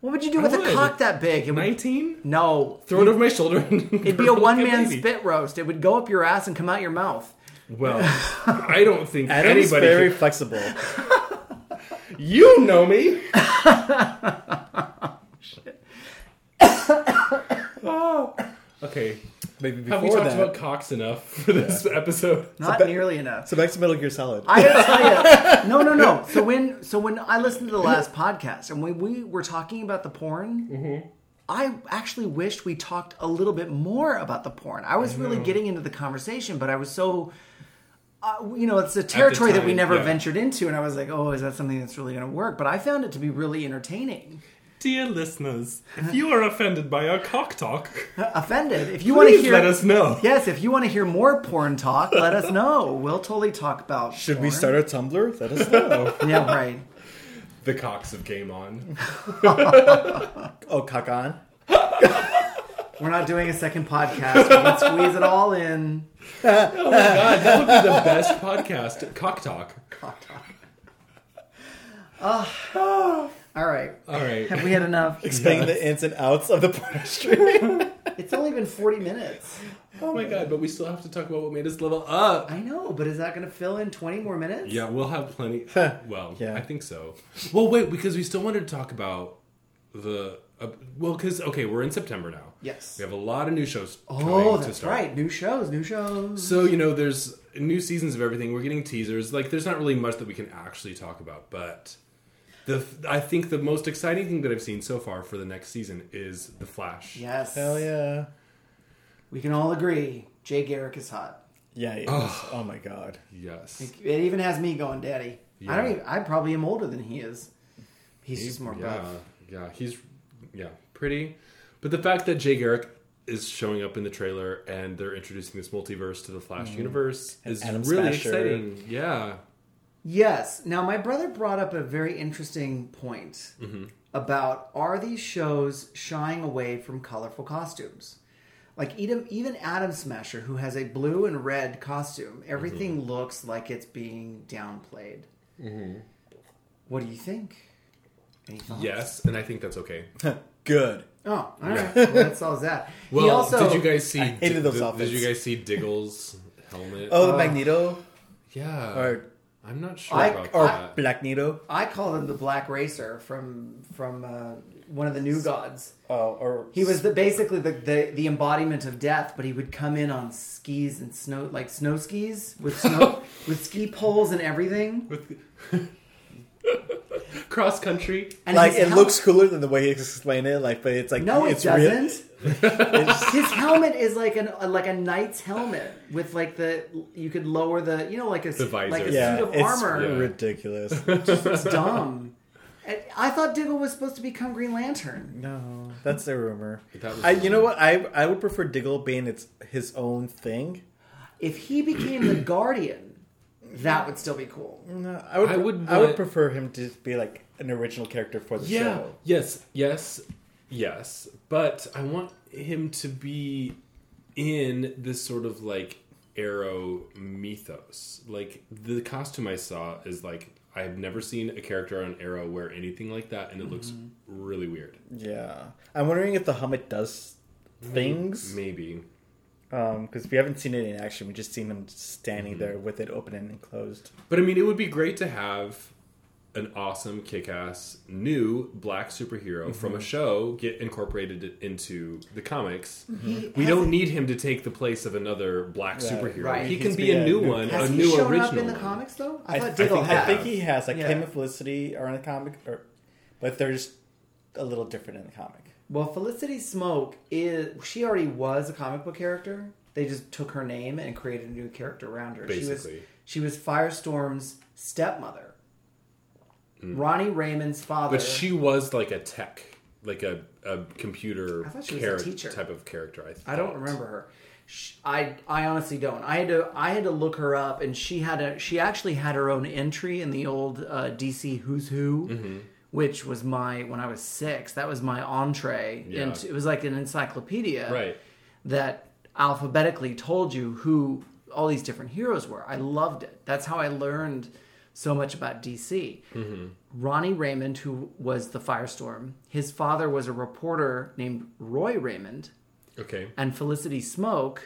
what would you do I with a would. cock that big? It would, Nineteen. no. Throw it over my shoulder. And It'd be a one man spit roast. It would go up your ass and come out your mouth. Well, I don't think Adam's anybody. very could- flexible. You know me. Shit. Oh. Okay. Maybe before Have we talked that. about cocks enough for this episode? Not ba- nearly enough. so back to Metal Gear Solid. I gotta tell you, no, no, no. So when, so when I listened to the last podcast and when we were talking about the porn, mm-hmm. I actually wished we talked a little bit more about the porn. I was really mm. getting into the conversation, but I was so, uh, you know, it's a territory that we never yeah. ventured into, and I was like, oh, is that something that's really going to work? But I found it to be really entertaining. Dear listeners, if you are offended by our cock talk, Offended. If you want to hear, let us know. yes, if you want to hear more porn talk, let us know. We'll totally talk about. Should we start a Tumblr? Let us know. Yeah, right. The cocks of Game On. oh, cock on. We're not doing a second podcast. We can squeeze it all in. Oh my god, that would be the best podcast. Cock talk. Cock talk. Oh. All right. All right. Have we had enough? Explain the ins and outs of the porn industry. It's only been 40 minutes. Oh my god, but we still have to talk about what made us level up. I know, but is that going to fill in 20 more minutes? Yeah, we'll have plenty. Well, Yeah. I think so. Well, wait, because we still wanted to talk about the. Uh, well, because, okay, we're in September now. Yes. We have a lot of new shows Oh, coming to that's start. right. New shows, new shows. So, you know, there's new seasons of everything. We're getting teasers. Like, there's not really much that we can actually talk about, but. The, I think the most exciting thing that I've seen so far for the next season is The Flash. yes. Hell yeah. We can all agree Jay Garrick is hot. Yeah, he is. Oh my god. Yes. It even has me going, Daddy. I don't even, I probably am older than he is. He's, just more yeah, buff. yeah, he's yeah, pretty. But the fact that Jay Garrick is showing up in the trailer and they're introducing this multiverse to the Flash mm. universe is Atom really Smasher. exciting. Yeah. Yes. Now, my brother brought up a very interesting point mm-hmm. about are these shows shying away from colorful costumes? Like even even Atom Smasher, who has a blue and red costume, everything mm-hmm. looks like it's being downplayed. Mm-hmm. What do you think? Any thoughts? Yes, and I think that's okay. Good. Oh, all right. Well, that solves that. Well, he also did you guys see? I hated those did, did you guys see Diggle's helmet? Oh, the Magneto yeah. or I'm not sure I- about or that. Black Nito. I call him the Black Racer from from uh, one of the new gods. Oh, or He was the, basically the, the the embodiment of death, but he would come in on skis and snow like snow skis with snow with ski poles and everything. Cross country. And like it hel- looks cooler than the way he explained it. Like, but it's like No, it it's real- doesn't. his helmet is like an like a knight's helmet with like the you could lower the you know like a The visor. like a Yeah, suit of it's armor. Yeah. ridiculous. It's dumb. I thought Diggle was supposed to become Green Lantern. no, that's a rumor. I, you know what? I I would prefer Diggle being its his own thing. If he became the Guardian, that would still be cool. No, I would. I I would would. I would want- prefer him to be like an original character for the Yeah. show. Yes. Yes. Yes. But I want him to be in this sort of like arrow mythos. Like the costume I saw is like I've never seen a character on Arrow wear anything like that, and it looks mm-hmm. really weird. Yeah, I'm wondering if the helmet does things Maybe. Um, because we haven't seen it in action. We just seen him standing mm-hmm. there with it open and closed. But I mean, it would be great to have an awesome, kick-ass new black superhero mm-hmm. from a show get incorporated into the comics. Mm-hmm. He We don't need him to take the place of another black Right, superhero. right. He He's can be be a a new new- one, Has a he new shown original up in the comics though? I, thought I Diggle think, I think he has like Yeah. him and Felicity are in the comic, or but they're just a little different in the comic. Well, Felicity Smoak is she already was a comic book character. They just took her name and created a new character around her. Basically. She was she was Firestorm's stepmother. Ronnie Raymond's father. But she was like a tech, like a, a computer I thought she was a teacher. type of character. I, I don't remember her. Sh I I honestly don't. I had to I had to look her up, and she had a she actually had her own entry in the old uh, DC Who's Who, Mm-hmm. Which was my when I was six. That was my entree, Yeah. and it was like an encyclopedia, Right. That alphabetically told you who all these different heroes were. I loved it. That's how I learned so much about DC. Mm-hmm. Ronnie Raymond, who was the Firestorm, his father was a reporter named Roy Raymond Okay, and Felicity Smoak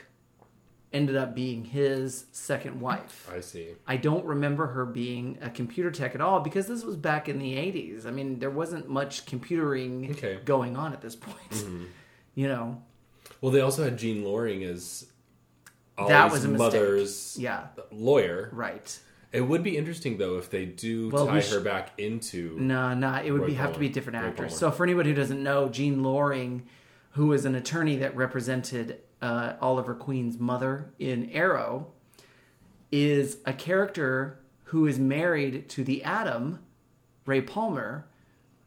ended up being his second wife. I see. I don't remember her being a computer tech at all because this was back in the 80s. I mean, there wasn't much computering Okay. going on at this point. Mm-hmm. You know, Well, they also had Jean Loring as Ollie's That was a mistake. mother's Yeah. lawyer. right. It would be interesting though if they do Well, tie we her back into. No, no, it would Roy be, have to be a different actress. So, for anybody who doesn't know, Jean Loring, who was an attorney that represented uh, Oliver Queen's mother in Arrow, is a character who is married to the Atom, Ray Palmer,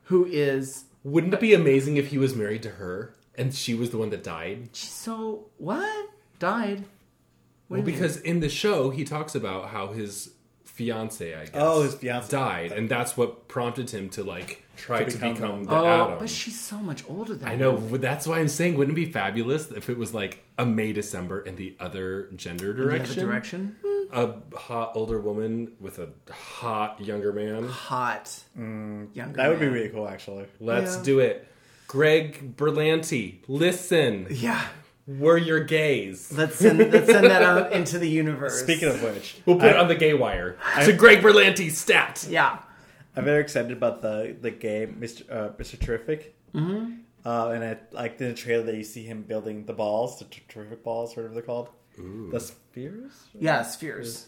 who is Wouldn't it be amazing if he was married to her and she was the one that died? So what? Died? What Well, you mean? because in the show he talks about how his fiance, I guess, Oh, his fiancé. died, and that's what prompted him to like try to become become, the oh, Atom. but she's so much older than I know, him. that's why I'm saying, wouldn't it be fabulous if it was like a May December in the other gender In the other direction? direction. A hot older woman with a hot younger man. Hot. younger. That would be really cool, actually. Let's Yeah. do it. Greg Berlanti, listen. Yeah. We're your gays. Let's send let's send that out into the universe. Speaking of which, We'll put it on the gay wire. to Greg Berlanti stat. yeah. I'm very excited about the the game, Mr. Uh, Mr. Terrific. Mm-hmm. Uh, and I like in the trailer that you see him building the balls, the ter- terrific balls, whatever they're called, the spheres. Yeah, spheres.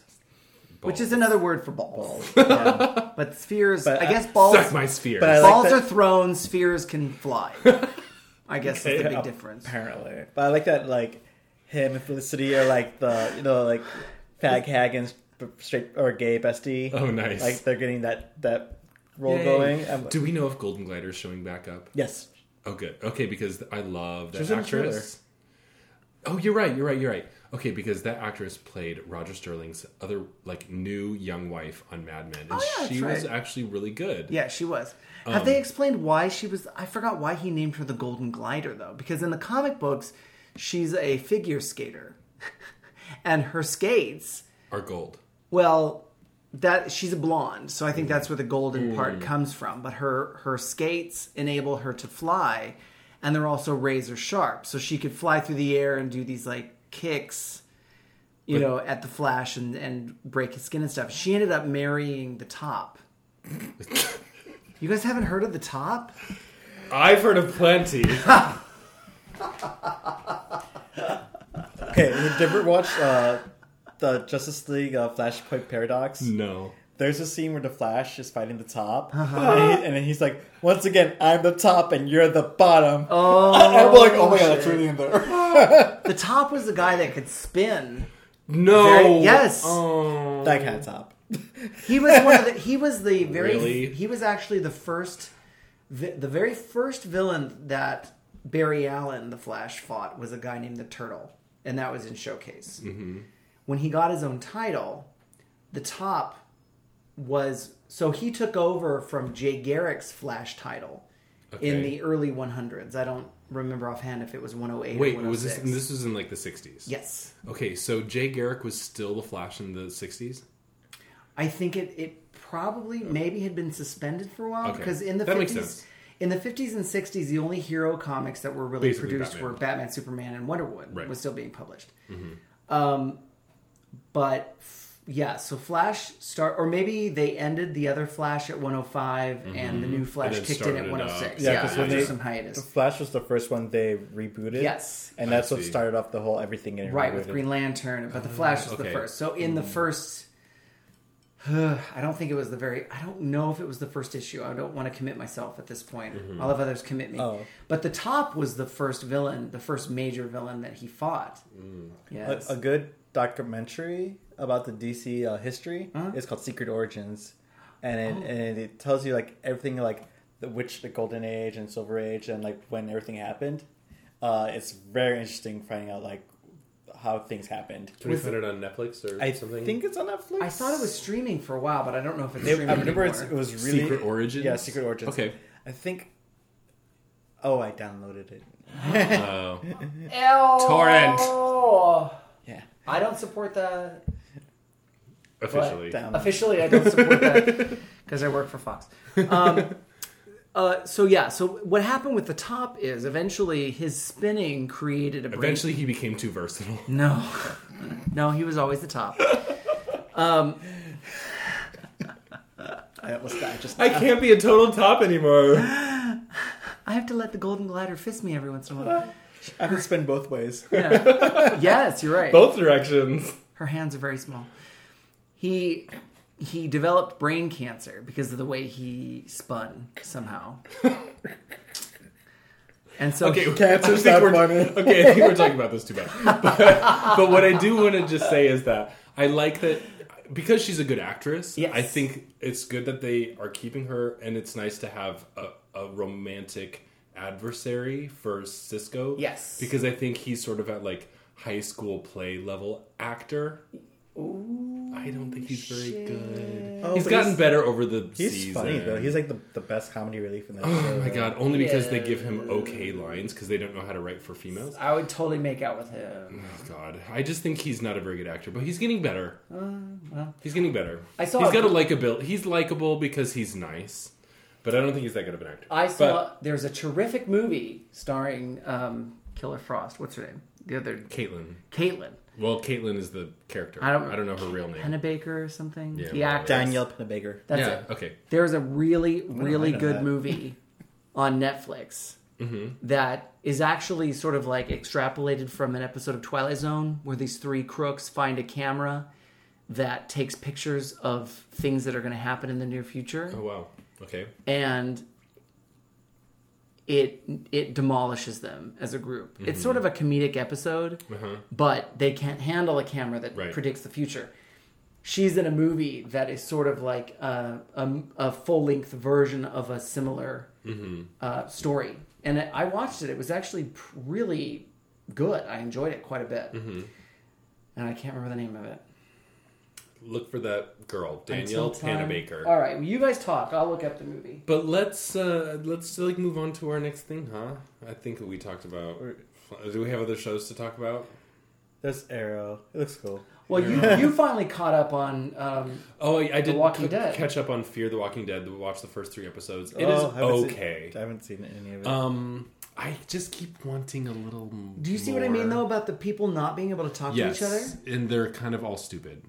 Which is another word for balls. Yeah. But spheres, But I I- guess balls. Suck my spheres. But I like balls are thrown, spheres can fly. I guess is the big difference. Apparently, but I like that like him and Felicity are like the you know like fag hag and straight or gay bestie. Oh, nice. Like they're getting that that role Yay. going. I'm- Do we know if Golden Glider's showing back up? yes, Oh, good. Okay, because I love that in actress. Oh, you're right. You're right. You're right. Okay, because that actress played Roger Sterling's other like new young wife on Mad Men, and Oh, yeah, she was actually really good. Yeah, she was. Um, Have they explained why she was? I forgot why he named her the Golden Glider, though, because in the comic books, she's a figure skater, and her skates. Are gold. Well, that she's a blonde, so I think that's where the golden part comes from. But her her skates enable her to fly, and they're also razor sharp, so she could fly through the air and do these like kicks, you But- know, at the Flash and and break his skin and stuff. She ended up marrying the Top. you guys haven't heard of the Top? I've heard of plenty. Okay, did you ever watch uh, the Justice League uh, Flashpoint Paradox? no. There's a scene where the Flash is fighting the top, Uh-huh. and, he- and then he's like, "Once again, I'm the top and you're the bottom." Oh, I'm like, "Oh my god, that's really in there." The Top was the guy that could spin. No. Very- yes. Oh. that kind of top. He was one of the. He was the very. Really? He was actually the first, vi- the very first villain that Barry Allen, the Flash, fought was a guy named the Turtle, and that was in Showcase. Mm-hmm. When he got his own title, the top was so he took over from Jay Garrick's Flash title in the early 100s. I don't remember offhand if it was 108 Wait, or was this this was in like the 60s? Yes. Okay, so Jay Garrick was still the Flash in the 60s? I think it, it probably maybe had been suspended for a while Okay. because in the That makes 50s sense. in the 50s and 60s the only hero comics that were really Basically produced Batman. were Batman, Superman and Wonder Woman Right. Mm-hmm. was still being published. Um, but yeah, so Flash start or maybe they ended the other Flash at 105 and the new Flash kicked in at 106. Yeah, Yeah, 'cause after when they- some The hiatus. Flash was the first one they rebooted. Yes. and that's what started off the whole everything getting Right, rebooted. with Green Lantern, but the Flash was the first. So in the first, I don't think it was the very. I don't know if it was the first issue. I don't want to commit myself at this point. I'll have others commit me. Oh. But the top was the first villain, the first major villain that he fought. Yes. A, a good documentary about the DC uh, history Uh-huh. is called Secret Origins, and it, and it tells you like everything like the which the Golden Age and Silver Age and like when everything happened. Uh, it's very interesting finding out like how things happened. Can we find it on Netflix or I something? think it's on Netflix. I thought it was streaming for a while, but I don't know if it's It- streaming I remember it's, anymore. it was really Secret Origins? Yeah, Secret Origins. Okay. I think. Oh, I downloaded it. Oh. Ew. Torrent. Yeah, I don't support that. Officially. down. Officially, I don't support that because I work for Fox. Um, uh, so yeah, so what happened with the top is eventually his spinning created a break- Eventually, he became too versatile. No, no, he was always the top. Um, I almost died just. I can't be a total top anymore. I have to let the golden glider fist me every once in a while. I can spin both ways. Yeah. yes, you're right. Both directions. Her hands are very small. He he developed brain cancer because of the way he spun somehow. And so Okay, Cancer's I think not we're- funny. Okay, I think we're talking about this too much. But, but what I do want to just say is that I like that because she's a good actress. Yes. I think it's good that they are keeping her, and it's nice to have a, a romantic adversary for Cisco. Yes. because I think he's sort of at like high school play level actor. I don't think he's very good. Oh, he's but gotten he's- better over the season. He's season. funny though. He's like the, the best comedy relief in that show. Oh my god! Only because they give him okay lines because they don't know how to write for females. I would totally make out with him. Oh god! I just think he's not a very good actor, but he's getting better. well. He's getting better. I saw He's a- got a likability. He's likable because he's nice, but I don't think he's that good of an actor. I saw But there's a terrific movie starring um, Killer Frost. What's her name? The other Caitlin. Caitlin Well, Caitlin is the character. I don't- I don't know her real name. Panabaker or something. Yeah, the well, actress. Danielle Panabaker. That's yeah. it. Okay. There's a really, really good that? movie on Netflix mm-hmm. that is actually sort of like extrapolated from an episode of Twilight Zone where these three crooks find a camera that takes pictures of things that are going to happen in the near future Oh wow. Okay. and it it demolishes them as a group. Mm-hmm. It's sort of a comedic episode, but they can't handle a camera that Uh-huh. Right. predicts the future. She's in a movie that is sort of like a, a, a full length version of a similar Mm-hmm. uh, story, and I watched it. It was actually really good. I enjoyed it quite a bit, Mm-hmm. and I can't remember the name of it. Look for that girl, Danielle Until time- Panabaker. All right, well, you guys talk. I'll look up the movie. But let's uh let's like move on to our next thing, huh? I think we talked about. Do we have other shows to talk about? That's Arrow. It looks cool. Well, you you finally caught up on um, Oh, I, I did Walking c- Dead. catch up on Fear the Walking Dead. Watch the first three episodes. It is Oh, I haven't seen- okay. I haven't seen any of it. Um, I just keep wanting a little. Do you see what I mean though about the people not being able to talk Yes, to each other? and they're kind of all stupid.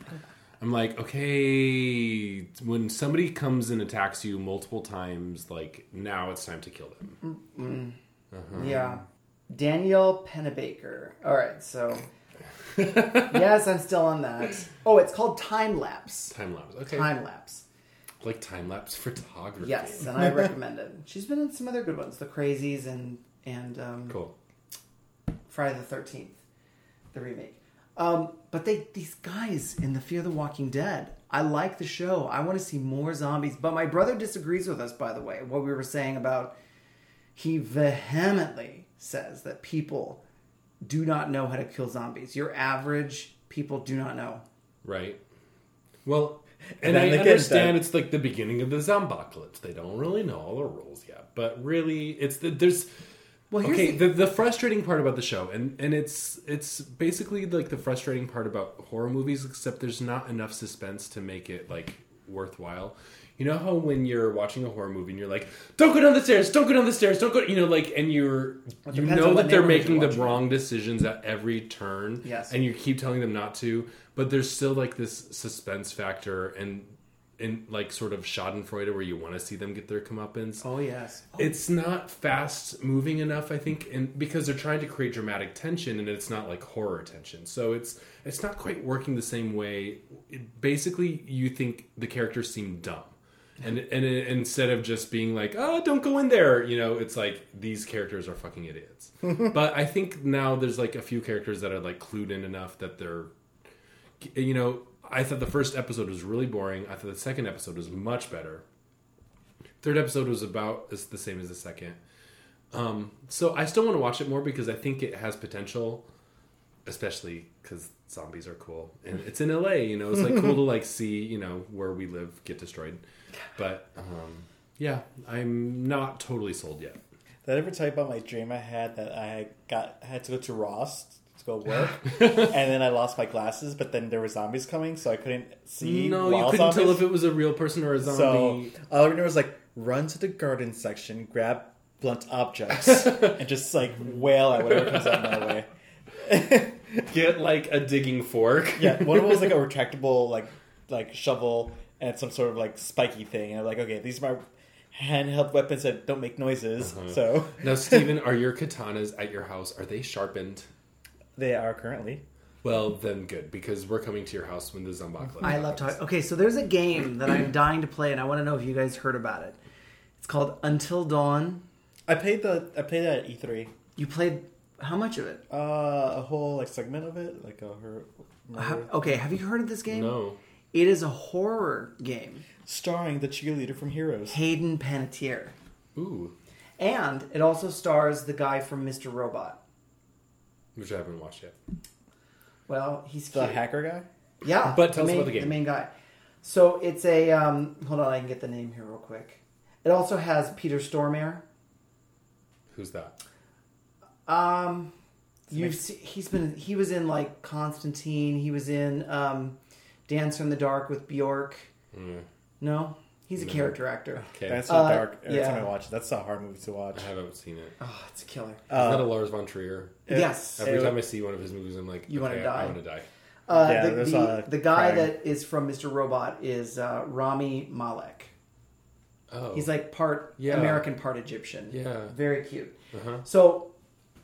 I'm like, okay, when somebody comes and attacks you multiple times, like now it's time to kill them. Yeah. Danielle Panabaker. All right, so yes, I'm still on that. Oh, it's called time lapse. Time lapse, okay, Time lapse. like time lapse photography. Yes, and I recommend it. She's been in some other good ones, The Crazies and and um, cool. Friday the Thirteenth, the remake. Um, but they these guys in the Fear the Walking Dead. I like the show. I want to see more zombies. But my brother disagrees with us, by the way. What we were saying about he vehemently says that people do not know how to kill zombies. Your average people do not know. Right. Well, and, And I understand that- it's like the beginning of the zombocalypse. They don't really know all the rules yet, but really, it's the there's. Well, here's okay, the- the, the frustrating part about the show, and and it's it's basically like the frustrating part about horror movies, except there's not enough suspense to make it like worthwhile. You know how when you're watching a horror movie and you're like, "Don't go down the stairs! Don't go down the stairs! Don't go!" You know, like, and you're you know that they're making the wrong decisions at every turn. Yes. and you keep telling them not to, but there's still like this suspense factor and in like sort of Schadenfreude where you want to see them get their comeuppance. Oh yes. Oh. it's not fast moving enough i think and because they're trying to create dramatic tension and it's not like horror tension. So it's it's not quite working the same way. It, basically you think the characters seem dumb. And and it, instead of just being like oh don't go in there you know it's like these characters are fucking idiots. But i think now there's like a few characters that are like clued in enough that they're you know i thought the first episode was really boring. I thought the second episode was much better. Third episode was about is the same as the second. Um so i still want to watch it more because i think it has potential especially because zombies are cool. And it's in la you know it's like cool to like see you know where we live get destroyed. But um yeah i'm not totally sold yet. Did I ever tell you about my dream I had that I got I had to go to Ross go work, and then I lost my glasses, but then there were zombies coming, so I couldn't see. no you couldn't tell if it was a real person or a So zombie all I remember was like run to the garden section, grab blunt objects, and just like wail at whatever comes out my way. get like a digging fork Yeah, one of them was like a retractable like like shovel and some sort of like spiky thing. And I'm like, okay, these are my handheld weapons that don't make noises. Uh-huh. So now steven are your katanas at your house are they sharpened they are currently. Well, then good because we're coming to your house when the Zombocalypse. I love talking. Okay, so there's a game that I'm dying to play, and I want to know if you guys heard about it. It's called Until Dawn. I played the I played that at E3. You played how much of it? Uh, a whole like segment of it, like a her. How, okay, have you heard of this game? No. It is a horror game. starring the cheerleader from Heroes. Hayden Panettiere. Ooh, And it also stars the guy from Mr. Robot. Which I haven't watched yet. Well, he's The cute. hacker guy. Yeah, But tell us about the game. The main guy. So it's a um, hold on, I can get the name here real quick. It also has Peter Stormare. Who's that? Um, you've makes- se- he's been he was in like Constantine. He was in um, Dancer in the Dark with Bjork. Mm, No, he's a No. character actor. okay, That's so Uh, dark. Every yeah. time I watch it, that's a hard movie to watch. I haven't seen it. Oh, it's a killer. Is that a Uh, Lars von Trier? it- yes. Every it- time I see one of his movies, I'm like, You wanna die. I want to die. Uh, Yeah, the, the, a the guy crime. that is from Mr. Robot is uh, Rami Malek. Oh, He's like part Yeah. American, part Egyptian. Yeah. Very cute. uh-huh. So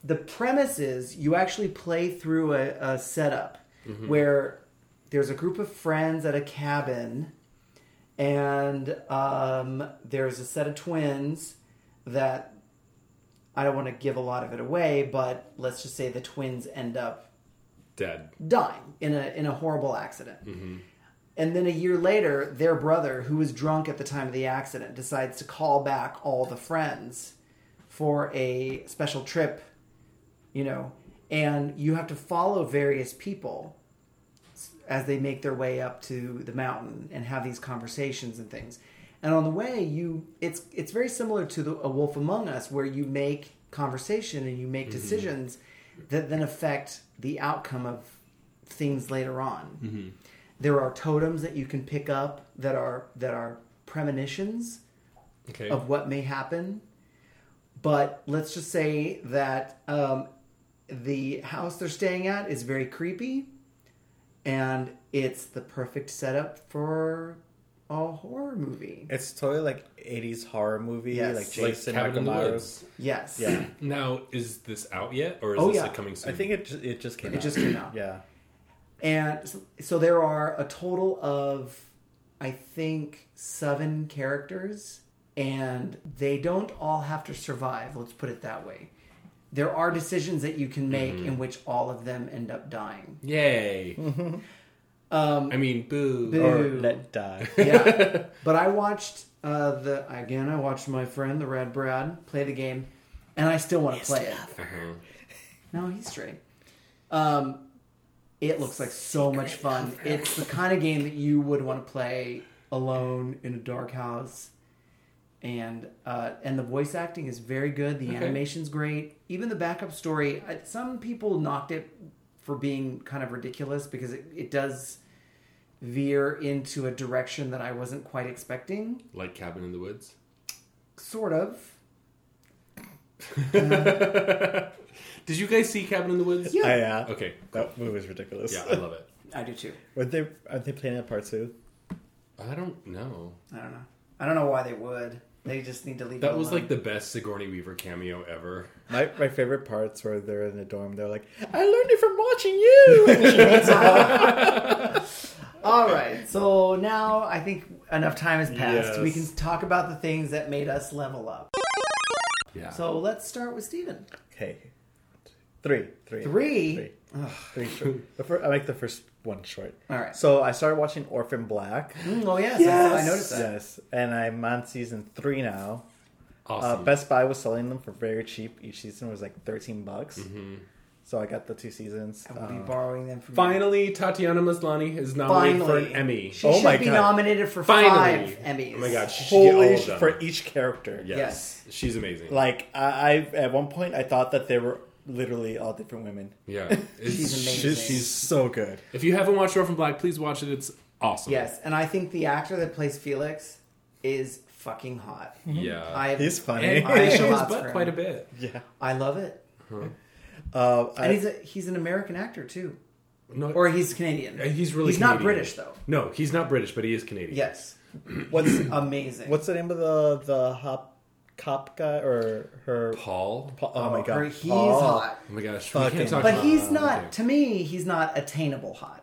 the premise is you actually play through a, a setup Mm-hmm. where there's a group of friends at a cabin, and um, there's a set of twins that I don't want to give a lot of it away, but let's just say the twins end up dead. dying in a in a horrible accident. Mm-hmm. And then a year later, their brother, who was drunk at the time of the accident, decides to call back all the friends for a special trip, you know, and you have to follow various people as they make their way up to the mountain and have these conversations and things. And on the way, you it's it's very similar to the, a Wolf Among Us, where you make conversation and you make decisions that then affect the outcome of things later on. There are totems that you can pick up that are that are premonitions Okay. of what may happen. But let's just say that um, the house they're staying at is very creepy, and it's the perfect setup for a horror movie. It's totally like '80s horror movie, Yes. like like Jason, Cabin in the Myers. Woods. Yes. Yeah, Now, is this out yet, or is Oh, this yeah. like, coming soon? I think it ju- it just came. It out. just came out. Yeah, And so, so there are a total of, I think, seven characters, and they don't all have to survive. Let's put it that way. There are decisions that you can make in which all of them end up dying. Yay! Um, I mean, boo. Boo. or let die. yeah, but I watched uh, the again. I watched my friend the Red Brad play the game, and I still want to play it. Uh-huh. No, he's straight. Um, it looks like so much fun. It's the kind of game that you would want to play alone in a dark house, and uh, and the voice acting is very good. The Okay. animation's great. Even the backup story. Some people knocked it for being kind of ridiculous because it, it does veer into a direction that I wasn't quite expecting. Like Cabin in the Woods. Sort of. Did you guys see Cabin in the Woods? Yeah. I, yeah. Okay. That movie was ridiculous. Yeah, I love it. I do too. Were they are they playing a part two? I don't know. I don't know. I don't know why they would. They just need to leave. That was alone. like the best Sigourney Weaver cameo ever. My my favorite parts were they're in the dorm. They're like, I learned it from watching you. And she. All right. So now I think enough time has passed. Yes. We can talk about the things that made us level up. Yeah. So let's start with Steven. Okay, three, three, Three. three, three short. The fir- I like the first one short. All right. So I started watching Orphan Black. Mm, oh yes, I- I noticed that. Yes, and I'm on season three now. Uh. Best Buy was selling them for very cheap. Each season was like thirteen bucks. Mm-hmm. So I got the two seasons. I will be Uh, borrowing them from you. Finally, Tatiana Maslany is nominated Finally, for an Emmy. She Oh should my be God. nominated for Finally. five Emmys. Oh my god, she should get all of them. for each character. yes. she's amazing. Like I, I, at one point, I thought that they were literally all different women. yeah, She's amazing. She's, she's so good. If you haven't watched Orphan Black, please watch it. It's awesome. Yes, and I think the actor that plays Felix is fucking hot. Yeah. I He's funny. I show his butt quite a bit. yeah. I love it. Uh, I, And he's a, he's an American actor too, No, or he's Canadian. Uh, he's really he's not British though. No, he's not British, but he is Canadian. Yes, what's amazing. what's the name of the the hop cop guy or her? Paul. Paul- oh, my god, Or he's Paul. hot, Oh my gosh, we Fucking- can't talk but about he's not. Okay. To me, he's not attainable hot.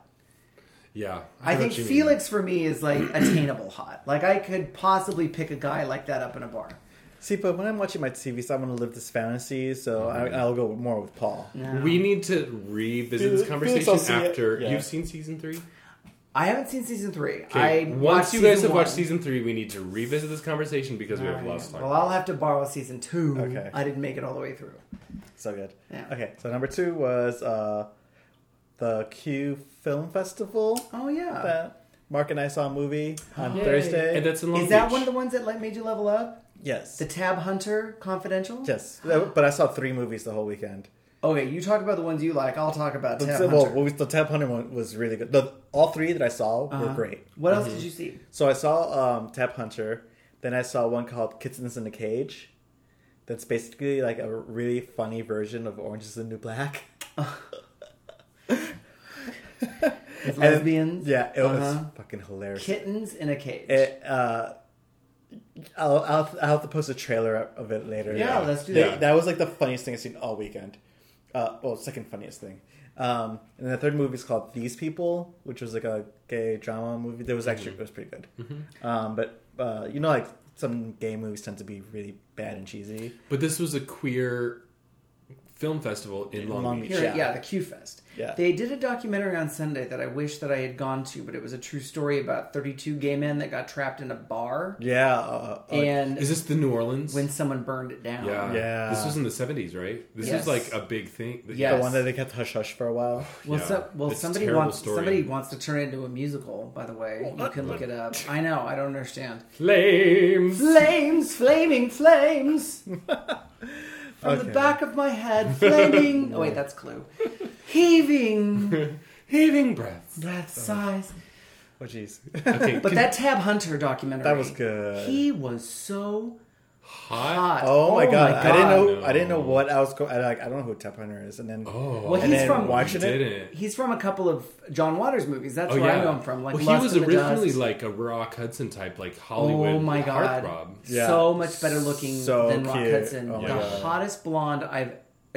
Yeah, I, know think what you mean. Felix for me is like attainable hot. Like I could possibly pick a guy like that up in a bar. See, but when I'm watching my TV, so I want to live this fantasy, so I, mm-hmm. I'll go more with Paul. No. We need to revisit this conversation Felix, I'll see it. after Yeah. you've seen season three. I haven't seen season three. Okay, I once you guys season have watched season three, we need to revisit this conversation because we have lots to talk Well. I'll have to borrow season two. Okay. I didn't make it all the way through. So good. Yeah. Okay, so number two was uh, the Q Film Festival Oh yeah. that Mark and I saw a movie on Yay. Thursday. And that's in Long Is that Beach. one of the ones that like made you level up? yes. The Tab Hunter Confidential? yes. But I saw three movies the whole weekend. Okay, you talk about the ones you like. I'll talk about Tab well, Hunter. was- the Tab Hunter one was really good. The, all three that I saw were Uh-huh. great. What else did you see? So I saw um, Tab Hunter. Then I saw one called Kittens in a Cage. That's basically like a really funny version of Orange is the New Black. With And- lesbians? yeah, it was Uh-huh. fucking hilarious. Kittens in a cage. It, uh, I'll, I'll, I'll have to post a trailer of it later. Yeah, let's do that. That was like the funniest thing I've seen all weekend. Uh, well, second funniest thing. Um, and the third movie is called These People, which was like a gay drama movie. That was actually it was pretty good. Um, but uh, you know, like some gay movies tend to be really bad and cheesy. But this was a queer film festival in Long, Long Beach. Here, yeah. yeah. the Q Fest. Yeah. They did a documentary on Sunday that I wish that I had gone to, but it was a true story about 32 gay men that got trapped in a bar, Yeah, uh, uh, and Is this the New Orleans? when someone burned it down. yeah. Yeah. This was in the 70s, right? This Yes. is like a big thing. Yes. the one that they kept hush hush for a while. Well, Yeah. so, well, It's somebody terrible wants story. somebody wants to turn it into a musical. By the way, you can look it up. I know. I don't understand. Flames! Flames, flaming flames. From the back of my head, flaming. oh wait, that's Clue. Heaving, Heaving breaths. breath oh. sighs. Oh jeez, Okay, But that Tab Hunter documentary, that was good. He was so hot. Oh hot. Oh, my, god. I didn't know. No. I didn't know what I was. Go- I like. I don't know who Tab Hunter is, and then Oh, Well, and he's then from- watching it. He's from a couple of John Waters movies. That's Oh where yeah, I know him from. Like well, Lust he was in originally Dust. like a Rock Hudson type, like Hollywood Oh my god! heartthrob. Yeah. So much better looking So than Rock cute. Hudson. Oh the God. hottest blonde I've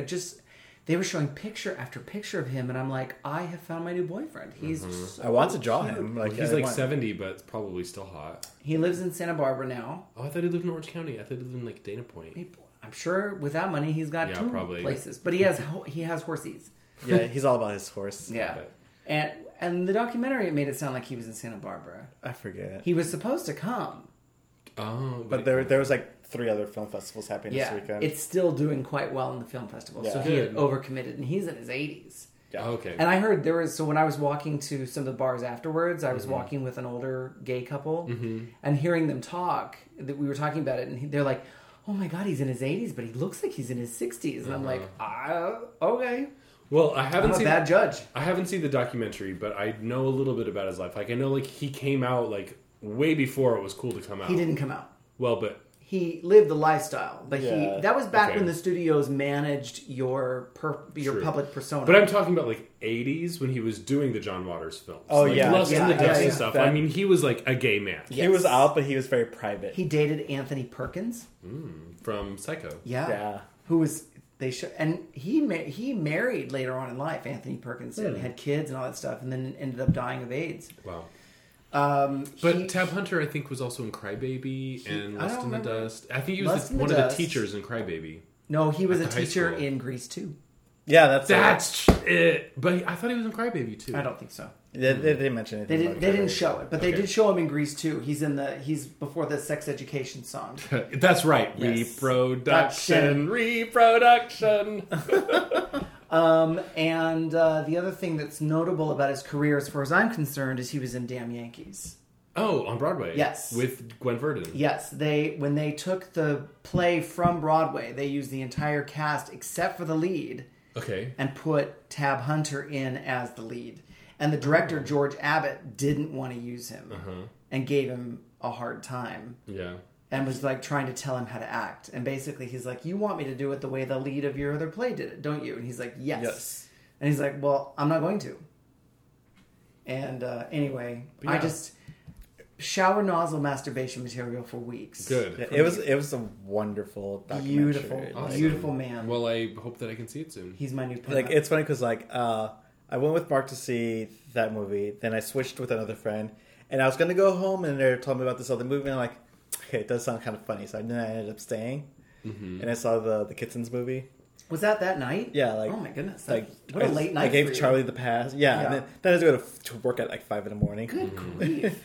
just. They were showing picture after picture of him, and I'm like, I have found my new boyfriend. He's. Mm-hmm. I want to draw cute. him. Like He's I like want- 70, but it's probably still hot. He lives in Santa Barbara now. Oh, I thought he lived in Orange County. I thought he lived in like Dana Point. I'm sure with that money, he's got Yeah, two probably. places. But he has he has horses. Yeah, he's all about his horse. Yeah, But- and and the documentary it made it sound like he was in Santa Barbara. I forget. He was supposed to come. Oh, But there, there was like three other film festivals happening Yeah, this weekend. it's still doing quite well in the film festival. Yeah. So Yeah. he had overcommitted, and he's in his 80s. yeah. Oh, okay. And I heard there was so when I was walking to some of the bars afterwards, Mm-hmm. I was walking with an older gay couple and hearing them talk. That we were talking about it, and they're like, "Oh my god, he's in his 80s, but he looks like he's in his 60s." And I'm like, Uh-huh. uh, "Okay, well, I I'm haven't a seen bad judge." I haven't seen the documentary, but I know a little bit about his life. Like I know like he came out like way before it was cool to come out. He didn't come out. Well, but He lived the lifestyle, but Yeah. he that was back Okay. when the studios managed your per, your True. public persona. but I'm talking about like 80s when he was doing the John Waters films. Oh, like, yeah. Lust Yeah, in the yeah, Dust yeah. and stuff. That- I mean, he was like a gay man He was out, but he was very private. he dated Anthony Perkins. from Psycho. Yeah. yeah. who was they show and he ma- he married later on in life Anthony Perkins Hmm. and had kids and all that stuff and then ended up dying of AIDS. Wow. Um, But he- Tab Hunter, I think, was also in Crybaby and I Lust don't in the. Dust. I think he was the, in the one of Dust. the teachers in Crybaby. no, he was a at the high teacher in Grease 2. Yeah, that's That's it. But I thought he was in Crybaby too. I don't think so. They, they didn't mention They didn't. about They didn't show it, but they did show him in Grease 2. He's in the. He's before the sex education song. That's right. Yes. Reproduction. Reproduction. Um, and uh, the other thing that's notable about his career, as far as I'm concerned, is he was in Damn Yankees. Oh, on Broadway. Yes. With Gwen Verdon. Yes, they when they took the play from Broadway, they used the entire cast except for the lead Okay. and put Tab Hunter in as the lead. And the director George Abbott didn't want to use him Uh-huh. and gave him a hard time Yeah. And was like trying to tell him how to act. And basically, he's like, "You want me to do it the way the lead of your other play did it, don't you?" And he's like, "Yes." Yes. And he's like, "Well, I'm not going to." And uh, anyway, I just shower nozzle masturbation material for weeks. Good. Yeah, it was it was a wonderful documentary. Beautiful, Awesome. beautiful man. Well, I hope that I can see it soon. He's my new pinup. Like it's funny because like uh, I went with Mark to see that movie. Then I switched with another friend, and I was gonna go home, and they told me about this other movie, and I'm like, okay, it does sound kind of funny. So then I ended up staying, Mm-hmm. and I saw the the Kittens movie. Was that that night? Yeah, like oh my goodness, like what a late night. I gave for you. Charlie the pass. Yeah, Yeah. and then, then I had to go to, to work at like five in the morning. Good grief.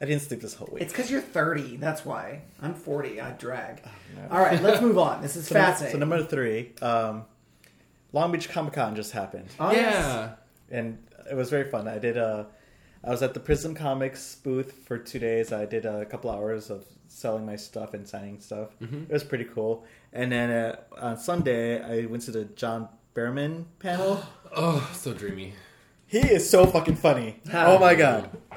I didn't sleep this whole week. It's because you're 30. That's why. I'm 40. I drag. All right, let's move on. This is so, number, fascinating. so number three, um, Long Beach Comic Con just happened, Oh, yes. yeah. and it was very fun. I did uh, I was at the Prism Comics booth for two days. I did a couple hours of selling my stuff and signing stuff. Mm-hmm. It was pretty cool. And then uh, on Sunday, I went to the John Barrowman panel. Oh, so dreamy. He is so fucking funny. How? Oh my god!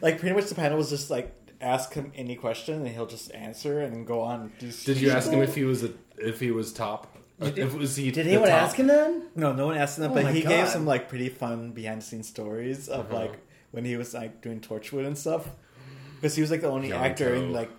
like pretty much the panel was just like ask him any question and he'll just answer and go on. And do Did you ask him if he was a, if he was top? If was he? Did anyone top? ask him then? No, no one asked him, Oh but he God. gave some like pretty fun behind the scenes stories of Uh-huh. like when he was like doing Torchwood and stuff. Because he was like the only Yonto. actor in like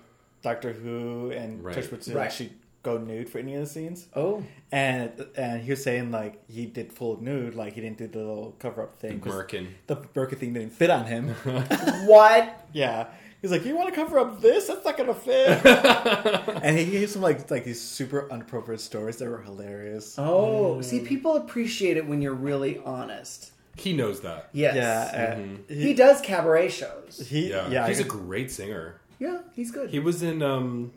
Doctor Who and Right. Torchwood to Right. actually go nude for any of the scenes. Oh. And and he was saying like he did full nude, like he didn't do the little cover up thing. 'cause Merkin. The merkin thing didn't fit on him. What? Yeah. He's like, you want to cover up this? That's not gonna fit. and he gave some like like these super inappropriate stories that were hilarious. Oh, mm. see, people appreciate it when you're really honest. He knows that. Yes. Yeah, uh, He does cabaret shows. he Yeah, yeah. he's a great singer. Yeah, he's good. He was in um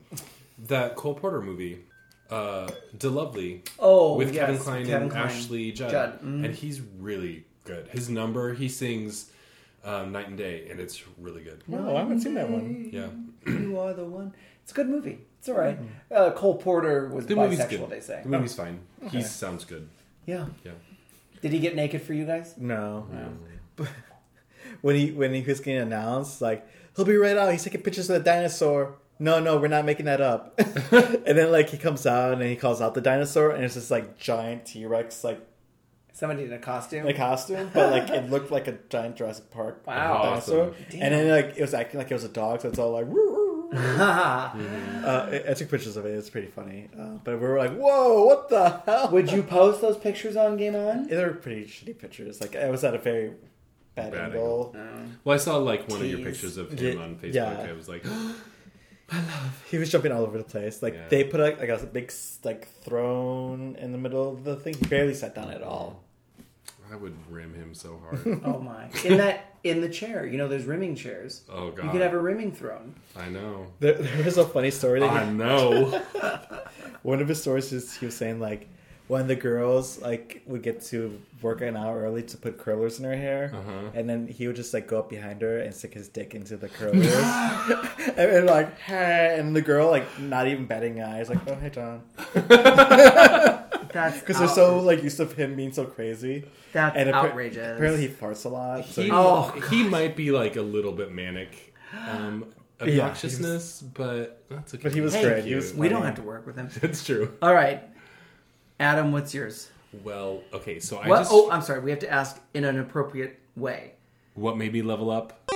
that Cole Porter movie, uh, DeLovely, oh, with yes, Kevin Kline Kevin and Kline. Ashley Judd, Judd, mhm. and he's really good. His number, he sings um, "Night and Day," and it's really good. no, I haven't seen that one. Yeah, You are the one. It's a good movie. It's all right. Uh, Cole Porter was the movie's bisexual. good. They say. The movie's fine. He sounds good. Yeah. Yeah. Did he get naked for you guys? No. But when he when he was getting announced, like he'll be right out. He's taking pictures of the dinosaur. No, no, we're not making that up. and then like he comes out and he calls out the dinosaur, and it's this like giant T Rex like Somebody in a costume. a costume, but like it looked like a giant Jurassic Park Wow. dinosaur. Awesome. And then like it was acting like it was a dog, so it's all like. uh, I I took pictures of it. It's pretty funny, uh, but we were like, "Whoa, what the hell?" Would you post those pictures on Game On? They're pretty shitty pictures. Like I was at a very bad, Bad angle. Well, I saw like one of your pictures of him Yeah, on Facebook. yeah. I was like, My love. He was jumping all over the place. Like Yeah. they put like, like a big like throne in the middle of the thing. He barely sat down at all. I would rim him so hard. Oh my! In that, in the chair, you know, there's rimming chairs. Oh god, You could have a rimming throne. I know. There, there was a funny story. That I he, know. one of his stories is he was saying like when the girls like would get to work an hour early to put curlers in her hair, Uh-huh. and then he would just like go up behind her and stick his dick into the curlers, and, then like hey, and the girl like not even batting eyes like oh hey John That's because they're so like used to him being so crazy. That's And appar- outrageous. Apparently he farts a lot. So He, Oh. he might be like a little bit manic um, Yeah, obnoxiousnness, but that's okay. But he was Hey, great. He was we don't have to work with him. That's true. All right, Adam, what's yours? Well, okay, so I What? just Oh, I'm sorry. We have to ask in an appropriate way. what made me level up?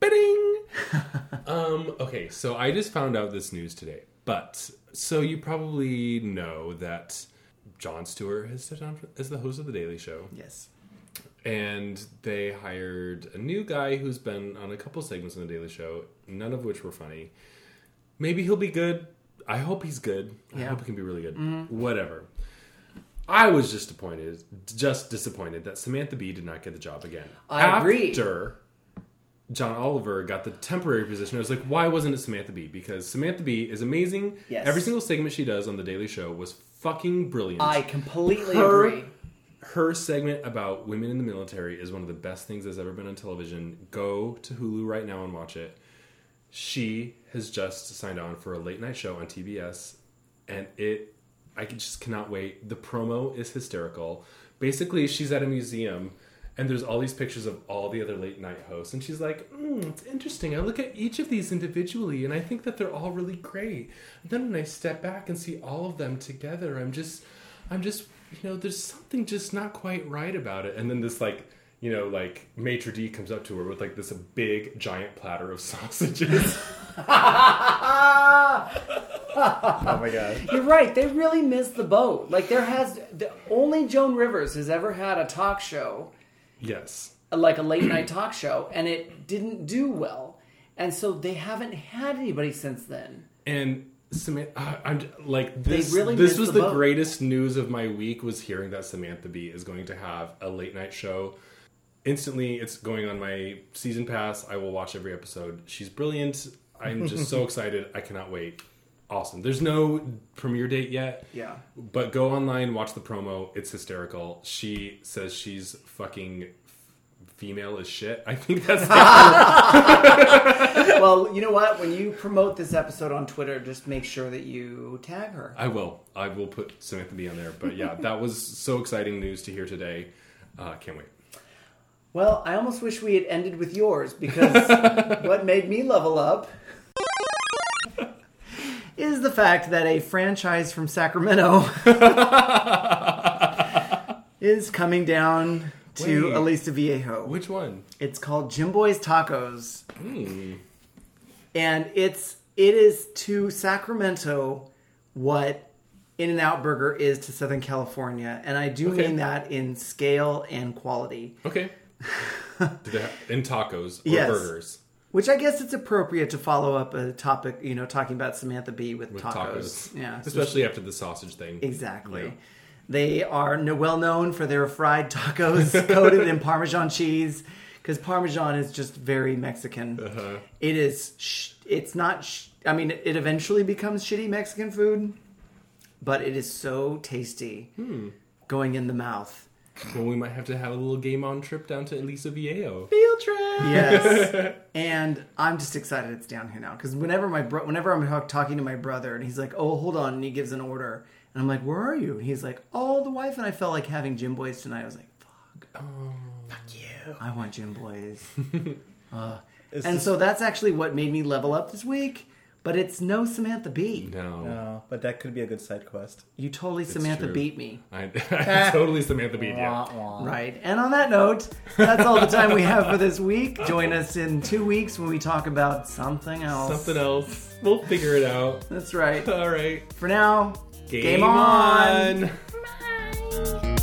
Bidding. um. Okay, so I just found out this news today, but so you probably know that Jon Stewart has stepped down as the host of the Daily Show. Yes. and they hired a new guy who's been on a couple segments on the Daily Show, none of which were funny. Maybe he'll be good. I hope he's good. I hope he can be really good. Mm-hmm. Whatever. I was just disappointed, just disappointed that Samantha Bee did not get the job again. I agree. After John Oliver got the temporary position, I was like, why wasn't it Samantha Bee? Because Samantha Bee is amazing. Yes. Every single segment she does on the Daily Show was fucking brilliant I completely Her- agree. her segment about women in the military is one of the best things that's ever been on television. Go to Hulu right now and watch it. She has just signed on for a late night show on TBS, and it, I just cannot wait. The promo is hysterical. Basically, she's at a museum, and there's all these pictures of all the other late night hosts, and she's like, mm, "It's interesting. I look at each of these individually, and I think that they're all really great. And then when I step back and see all of them together, I'm just, I'm just, you know, there's something just not quite right about it." And then this like. You know, like Maitre D comes up to her with like this big giant platter of sausages. Oh my god. You're right. They really missed the boat. Like there has the only Joan Rivers has ever had a talk show, yes. like a late night talk show, and it didn't do well. And so they haven't had anybody since then. And Samantha, uh, I'm like this. really this was the the, greatest news of my week. Was hearing that Samantha Bee is going to have a late night show. Instantly, it's going on my season pass. I will watch every episode. She's brilliant. I'm just so excited. I cannot wait. Awesome. There's no premiere date yet. Yeah. But go online, watch the promo. It's hysterical. She says she's fucking f- female as shit. I think that's well, you know what? When you promote this episode on Twitter, just make sure that you tag her. I will. I will put Samantha Bee on there. But yeah, that was so exciting news to hear today. Uh, can't wait. Well, I almost wish we had ended with yours because what made me level up is the fact that a franchise from Sacramento is coming down to Wait. Aliso Viejo. Which one? It's called Jimboy's Tacos. Hmm. And it's it is to Sacramento what In-N-Out Burger is to Southern California. And I do Okay. mean that in scale and quality. Okay. Do they have, in tacos or Yes. burgers Which I guess it's appropriate to follow up a topic, you know, talking about Samantha Bee with, with tacos. tacos? Yeah, especially after the sausage thing. Exactly. Yeah. They are well known for their fried tacos coated in Parmesan cheese because Parmesan is just very Mexican. Uh-huh. It is. Sh- it's not. Sh- I mean, it eventually becomes shitty Mexican food, but it is so tasty Hmm. going in the mouth. Well, we might have to have a little game on trip down to Aliso Viejo. Field trip. Yes, and I'm just excited it's down here now because whenever my bro- whenever I'm talk- talking to my brother and he's like, "Oh, hold on," and he gives an order, and I'm like, "Where are you?" And he's like, "Oh, the wife and I felt like having Jimboy's tonight." I was like, "Fuck, fuck you, I want Jimboy's." Uh, and this- so that's actually what made me level up this week. But it's no Samantha Bee. No, No, but that could be a good side quest. You totally Samantha true. beat me. I, I totally Samantha Bee. Yeah. Wah, wah. Right. And on that note, that's all the time we have for this week. Join us in two weeks when we talk about something else. Something else. We'll figure it out. That's right. All right. For now, Game, game on. on.